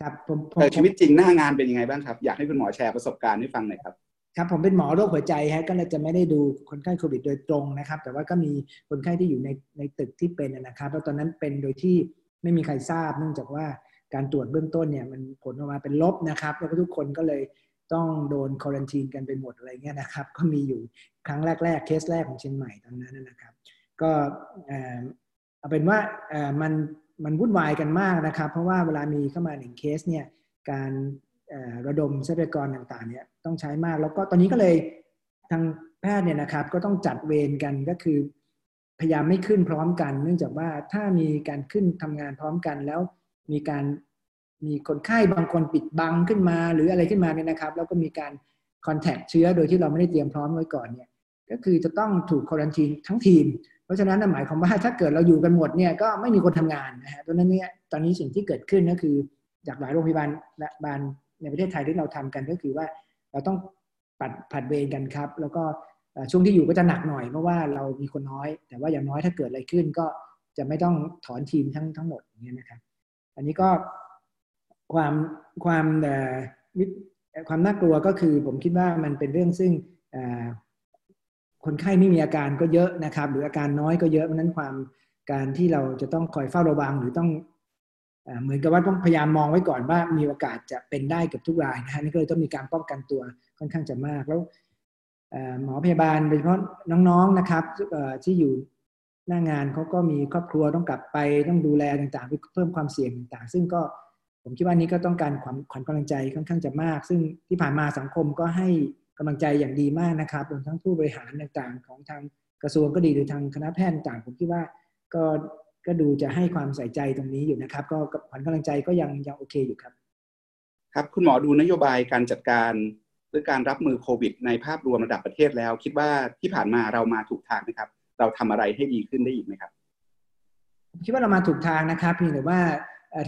ครับผมชีวิตจริงหน้างานเป็นยังไงบ้างครับ อยากให้คุณหมอแชร์ประสบการณ์ให้ฟังหน่อยครับครับผมเป็นหมอโรคหัวใจฮะก็เลยจะไม่ได้ดูคนไข้โควิดโดยตรงนะครับ แต่ว่าก็มีคนไข้ที่อยู่ในในตึกที่เป็นนะครับแล้วตอนนั้นเป็นโดยที่ไม่มีใครทราบ เนื่องจากว่า การตรวจเบื้องต้นเนี่ยมันผลออกมาเป็นลบนะครับ แล้วก็ทุกคนก็เลยต้องโดนควอนตีนกันไปหมดอะไรเงี้ยนะครับ ก็มีอยู่ครั้งแรกๆเคสแรกของเชียงใหม่ตอนนั้นนะครับ ก็เอาเป็นว่ามันมันวุ่นวายกันมากนะครับ เพราะว่าเวลามีเข้ามาหนึ่งเคสเนี่ยการระดมทรัพยากรต่างๆเนี่ยต้องใช้มากแล้วก็ตอนนี้ก็เลยทางแพทย์เนี่ยนะครับก็ต้องจัดเวรกันก็คือ พยายามไม่ขึ้นพร้อมกัน เนื่องจากว่าถ้ามีการขึ้นทำงานพร้อมกันแล้ว มีการมีคนไข้บางคนปิดบังขึ้นมา หรืออะไรขึ้นมาเนี่ยนะครับ แล้วก็มีการคอนแทคเชื้อโดยที่เราไม่ได้เตรียมพร้อมไว้ก่อนเนี่ยก็คือจะต้องถูกควอนตีนทั้งทีม เพราะฉะนั้นหมายความว่าถ้าเกิดเราอยู่กันหมดเนี่ยก็ไม่มีคนทำงานนะฮะดังนั้นเนี่ยตอนนี้สิ่งที่เกิดขึ้นก็คือจากหลายโรงพยาบาลและบาลในประเทศไทยที่เราทำกันก็คือว่าเราต้องปัดผัดเวรกันครับ แล้วก็ช่วงที่อยู่ก็จะหนักหน่อยเพราะว่าเรามีคนน้อย แต่ว่าอย่างน้อยถ้าเกิดอะไรขึ้นก็จะไม่ต้องถอนทีมทั้งทั้งหมดอย่างนี้นะครับ อันนี้ก็ความความความน่ากลัวก็คือผมคิดว่ามันเป็นเรื่องซึ่งคนไข้ไม่มีอาการก็เยอะนะครับ หรืออาการน้อยก็เยอะเพราะนั้นความการที่เราจะต้องคอยเฝ้าระวังหรือต้องเหมือนกับว่าต้องพยายามมองไว้ก่อนว่ามีโอกาสจะเป็นได้กับทุกรายนะฮะนี่ก็เลยต้องมีการป้องกันตัวค่อนข้างจะมากแล้วหมอพยาบาลโดยเฉพาะน้องๆนะครับที่อยู่ หน้างานเขาก็มีครอบครัวต้องกลับไปต้องดูแลต่างๆ เพิ่มความเสี่ยงต่างๆ ซึ่งก็ผมคิดว่านี้ก็ต้องการความขวัญกำลังใจค่อนข้างจะมาก ซึ่งที่ผ่านมาสังคมก็ให้กำลังใจอย่างดีมากนะครับรวมทั้งผู้บริหารต่างๆ ของทางกระทรวงก็ดีหรือทางคณะแพทย์ต่างผมคิดว่าก็ก็ดูจะให้ความใส่ใจตรงนี้อยู่นะครับ ก็ขวัญกำลังใจก็ยังยังโอเคอยู่ครับ ครับคุณหมอดูนโยบายการจัดการหรือการรับมือโควิด ในภาพรวมระดับประเทศแล้ว คิดว่าที่ผ่านมาเรามาถูกทางไหมครับ เราทำอะไรให้ดีขึ้นได้อีกไหมครับคิดว่าเรามาถูกทางนะครับเพียงแต่ว่า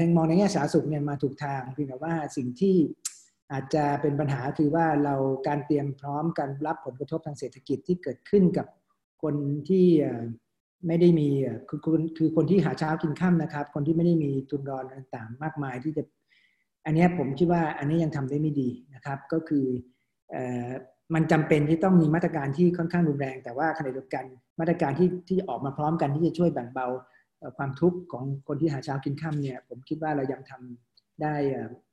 ทางมองในแง่สาธารณสุขเนี่ยมาถูกทางเพียงแต่ว่าสิ่งที่อาจจะเป็นปัญหาคือว่าเราการเตรียมพร้อมการรับผลกระทบทางเศรษฐกิจที่เกิดขึ้นกับคนที่ไม่ได้มีคือคือคือคนที่หาเช้ากินค่ำนะครับ คนที่ไม่ได้มีทุนรอนต่างๆ มากมายที่จะ อันนี้ผมคิดว่าอันนี้ยังทำได้ไม่ดีนะครับ ก็คือ มันจำเป็นที่ต้องมีมาตรการที่ค่อนข้างรุนแรง แต่ว่าขณะเดียวกันมาตรการที่ที่ออกมาพร้อมกันที่จะช่วยแบ่งเบาความทุกข์ของคนที่หาเช้ากินค่ำเนี่ย ผมคิดว่าเรายังทำได้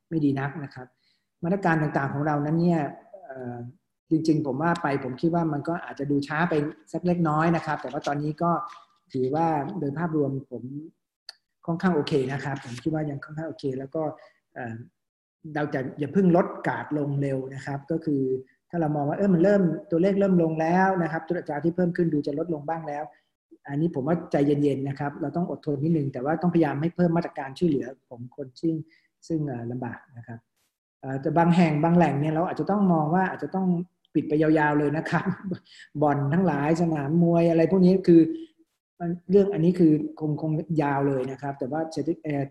ไม่ดีนักนะครับ มาตรการต่างๆของเรานั้นเนี่ยจริงๆ ผมว่าไปผมคิดว่ามันก็อาจจะดูช้าไปสักเล็กน้อยนะครับ แต่ว่าตอนนี้ก็ถือว่าโดยภาพรวมผมค่อนข้างโอเคนะครับ ผมคิดว่ายังค่อนข้างโอเค แล้วก็เราจะอย่าเพิ่งลดกาดลงเร็วนะครับ ก็คือ ถ้าเรามองว่าเออมันเริ่มตัวเลขเริ่มลงแล้วนะครับตัวอัตราที่เพิ่มขึ้นดูจะลดลงบ้างแล้ว อันนี้ผมว่าใจเย็นๆนะครับ เราต้องอดทนนิดนึงแต่ว่าต้องพยายามให้เพิ่มมาตรการช่วยเหลือของคนซึ่งซึ่งลำบากนะครับแต่บางแห่งบางแหล่งเนี่ยเราอาจจะต้องมองว่าอาจจะต้องปิดไปยาวๆเลยนะครับบ่อนทั้งหลายสนามมวยอะไรพวกนี้คือเรื่องอันนี้คือคงคงยาวเลยนะครับ แต่ว่า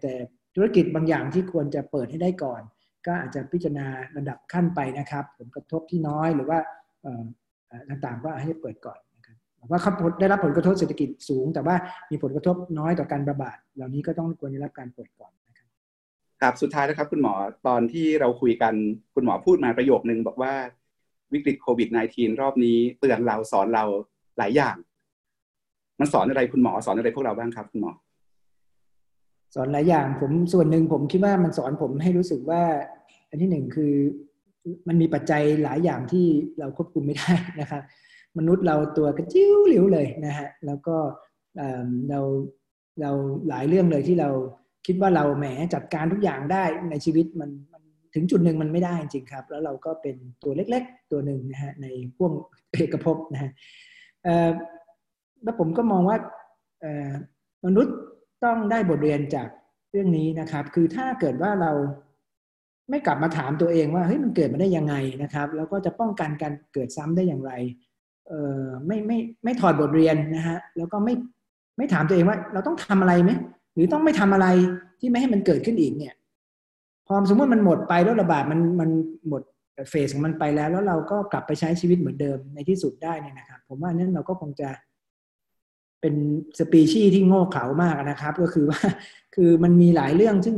แต่ธุรกิจบางอย่างที่ควรจะเปิดให้ได้ก่อน ก็อาจจะพิจารณาระดับขั้นไปนะครับ ผลกระทบที่น้อยหรือว่าต่างๆก็ให้เปิดก่อนนะครับว่าเขาได้รับผลกระทบเศรษฐกิจสูง แต่ว่ามีผลกระทบน้อยต่อการระบาด เหล่านี้ก็ต้องควรได้รับการเปิดก่อนนะครับครับสุดท้ายนะครับคุณหมอตอนที่เราคุยกันคุณหมอพูดมาประโยคนึงบอกว่าวิกฤตโควิด -19 รอบนี้เตือนเราสอนเราหลายอย่าง มันสอนอะไรคุณหมอสอนอะไรพวกเราบ้างครับคุณหมอ อนหลายอย่างผมส่วนหนึ่งผมคิดว่ามันสอนผมให้รู้สึกว่า อันที่หนึ่งคือมันมีปัจจัยหลายอย่างที่เราควบคุมไม่ได้นะครับมนุษย์เราตัวกระจิ้วหลิวเลยนะฮะแล้วก็เราเราหลายเรื่องเลยที่เราคิดว่าเราแหมจัดการทุกอย่างได้ในชีวิตมันถึงจุดหนึ่งมันไม่ได้จริงครับ แล้วเราก็เป็นตัวเล็กๆ ตัวหนึ่งนะฮะในพ่วงเอกภพนะฮะแล้วผมก็มองว่ามนุษย์ ต้องได้บทเรียนจากเรื่องนี้นะครับ คือถ้าเกิดว่าเราไม่กลับมาถามตัวเองว่าเฮ้ยมันเกิดมาได้ยังไงนะครับ แล้วก็จะป้องกันการเกิดซ้ำได้อย่างไรเออไม่ไม่ไม่ถอดบทเรียนนะฮะแล้วก็ไม่ไม่ถามตัวเองว่า เราต้องทำอะไรไหมหรือต้องไม่ทำอะไรที่ไม่ให้มันเกิดขึ้นอีกเนี่ย พอสมมติมันหมดไปแล้วระบาดมันมันหมดเฟสของมันไปแล้ว แล้วเราก็กลับไปใช้ชีวิตเหมือนเดิมในที่สุดได้เนี่ยนะครับ ผมว่านั้นเราก็คงจะ เป็นสปีชีส์ที่โง่เขลามากนะครับ ก็คือว่าคือมันมีหลายเรื่องซึ่ง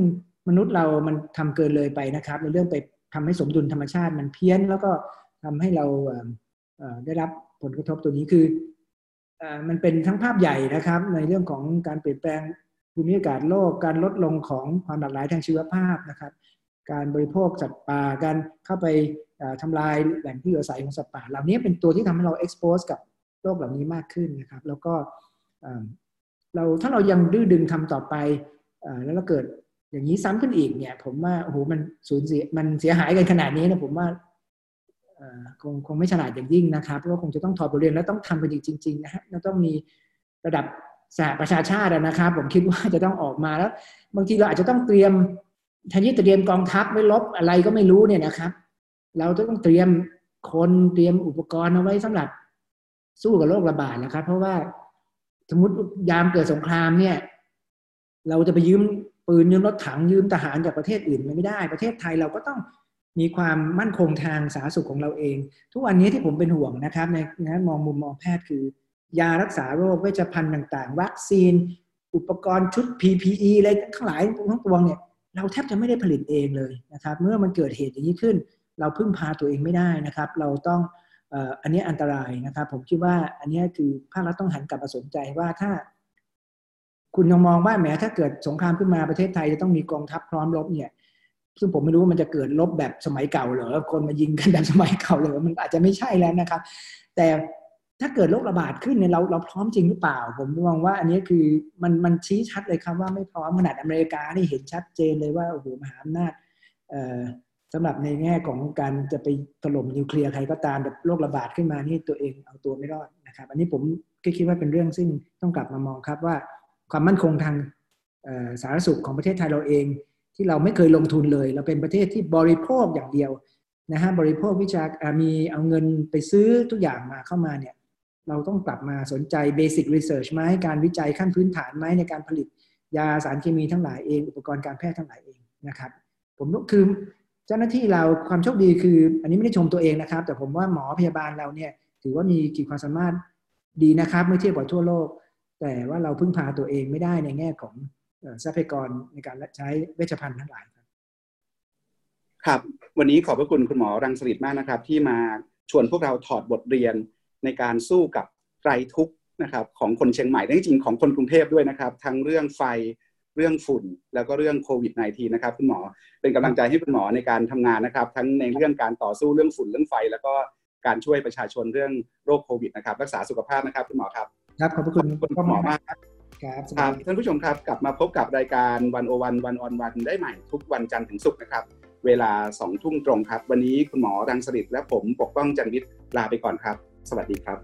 มนุษย์เรามันทำเกินเลยไปนะครับ ในเรื่องไปทำให้สมดุลธรรมชาติมันเพี้ยน แล้วก็ทำให้เราได้รับผลกระทบตัวนี้คือมันเป็นทั้งภาพใหญ่นะครับ ในเรื่องของการเปลี่ยนแปลงภูมิอากาศโลก การลดลงของความหลากหลายทางชีวภาพนะครับ การบริโภคสัตว์ป่าการเข้าไปทำลายแหล่งที่อยู่อาศัยของสัตว์ป่า เหล่านี้เป็นตัวที่ทำให้เรา expose กับโลกเหล่านี้มากขึ้นนะครับ แล้วก็ เราถ้าเรายังดื้อดึงทำต่อไปแล้วเราเกิดอย่างนี้ซ้ำขึ้นอีกเนี่ย ผมว่าโอ้โหมันสูญเสียมันเสียหายกันขนาดนี้นะผมว่าคงคงไม่ฉลาดอย่างยิ่งนะครับเพราะว่าคงจะต้องถอดบทเรียนแล้วต้องทำกันจริง ๆ นะฮะแล้วต้องมีระดับสหประชาชาตินะครับ ผมคิดว่าจะต้องออกมาแล้ว บางทีเราอาจจะต้องเตรียมทันทีเตรียมกองทัพไว้ลบอะไรก็ไม่รู้เนี่ยนะครับ เราต้องเตรียมคนเตรียมอุปกรณ์เอาไว้สำหรับสู้กับโรคระบาดนะครับ เพราะว่า สมมติยามเกิดสงครามเนี่ย เราจะไปยืมปืนยืมรถถังยืมทหารจากประเทศอื่นไม่ได้ ประเทศไทยเราก็ต้องมีความมั่นคงทางสาธารณสุขของเราเอง ทุกวันนี้ที่ผมเป็นห่วงนะครับ ในนะมองมุมมองแพทย์คือ ยารักษาโรคเวชภัณฑ์ต่างๆ วัคซีน อุปกรณ์ชุด PPE อะไรทั้งหลายทั้งปวงเนี่ยเราแทบจะไม่ได้ผลิตเองเลยนะครับ เมื่อมันเกิดเหตุอย่างนี้ขึ้น เราพึ่งพาตัวเองไม่ได้นะครับ เราต้อง อันนี้อันตรายนะครับ ผมคิดว่าอันนี้คือภาครัฐต้องหันกลับมาสนใจว่าถ้า คุณยังมองว่าแม้ถ้าเกิดสงครามขึ้นมาประเทศไทยจะต้องมีกองทัพพร้อมรบเนี่ยซึ่งผมไม่รู้ว่ามันจะเกิดลบแบบสมัยเก่าเหรอคนมายิงกันแบบสมัยเก่าเหรอมันอาจจะไม่ใช่แล้วนะครับ แต่ถ้าเกิดโรคระบาดขึ้นเนี่ยเราเราพร้อมจริงหรือเปล่า ผมมองว่าอันนี้คือมันมันชี้ชัดเลยครับว่าไม่พร้อมขนาดอเมริกานี่เห็นชัดเจนเลยว่าโอ้โหมหาอำนาจ สำหรับในแง่ของการจะไปถล่มนิวเคลียร์ใครก็ตามแบบโรคระบาดขึ้นมานี่ตัวเองเอาตัวไม่รอดนะครับ อันนี้ผมก็คิดว่าเป็นเรื่องซึ่งต้องกลับมามองครับว่าความมั่นคงทางสาธารณสุขของประเทศไทยเราเอง ที่เราไม่เคยลงทุนเลย เราเป็นประเทศที่บริโภคอย่างเดียวนะฮะบริโภควิชามีเอาเงินไปซื้อทุกอย่างมาเข้ามาเนี่ยเราต้องกลับมาสนใจเบสิกรีเสิร์ชไหมการวิจัยขั้นพื้นฐานไหมในการผลิตยาสารเคมีทั้งหลายเอง อุปกรณ์การแพทย์ทั้งหลายเองนะครับผมคือ เจ้าหน้าที่เราความโชคดีคือ อันนี้ไม่ได้ชมตัวเองนะครับ แต่ผมว่าหมอพยาบาลเราเนี่ยถือว่ามีขีดความสามารถดีนะครับ เมื่อเทียบกับทั่วโลก แต่ว่าเราพึ่งพาตัวเองไม่ได้ในแง่ของทรัพยากรในการใช้เวชภัณฑ์ทั้งหลายครับ ครับ วันนี้ขอบพระคุณคุณหมอรังสฤษมากนะครับ ที่มาชวนพวกเราถอดบทเรียนในการสู้กับไตรทุกข์นะครับของคนเชียงใหม่และจริงๆของคนกรุงเทพด้วยนะครับ ทั้งเรื่องไฟ เรื่องฝุ่นแล้วก็เรื่องโควิด -19 นะครับคุณหมอเป็นกำลังใจให้คุณหมอในการทำงานนะครับ ทั้งในเรื่องการต่อสู้เรื่องฝุ่นเรื่องไฟ แล้วก็การช่วยประชาชนเรื่องโรคโควิดนะครับ รักษาสุขภาพนะครับคุณหมอครับครับขอบคุณคุณหมอมากครับครับท่านผู้ชมครับกลับมาพบกับรายการวันโอวันวันออนวันได้ใหม่ทุกวันจันทร์ถึงศุกร์นะครับ เวลาสองทุ่มตรงครับ วันนี้คุณหมอรังสฤษและผมปกป้องจันวิทย์ลาไปก่อนครับ สวัสดีครับ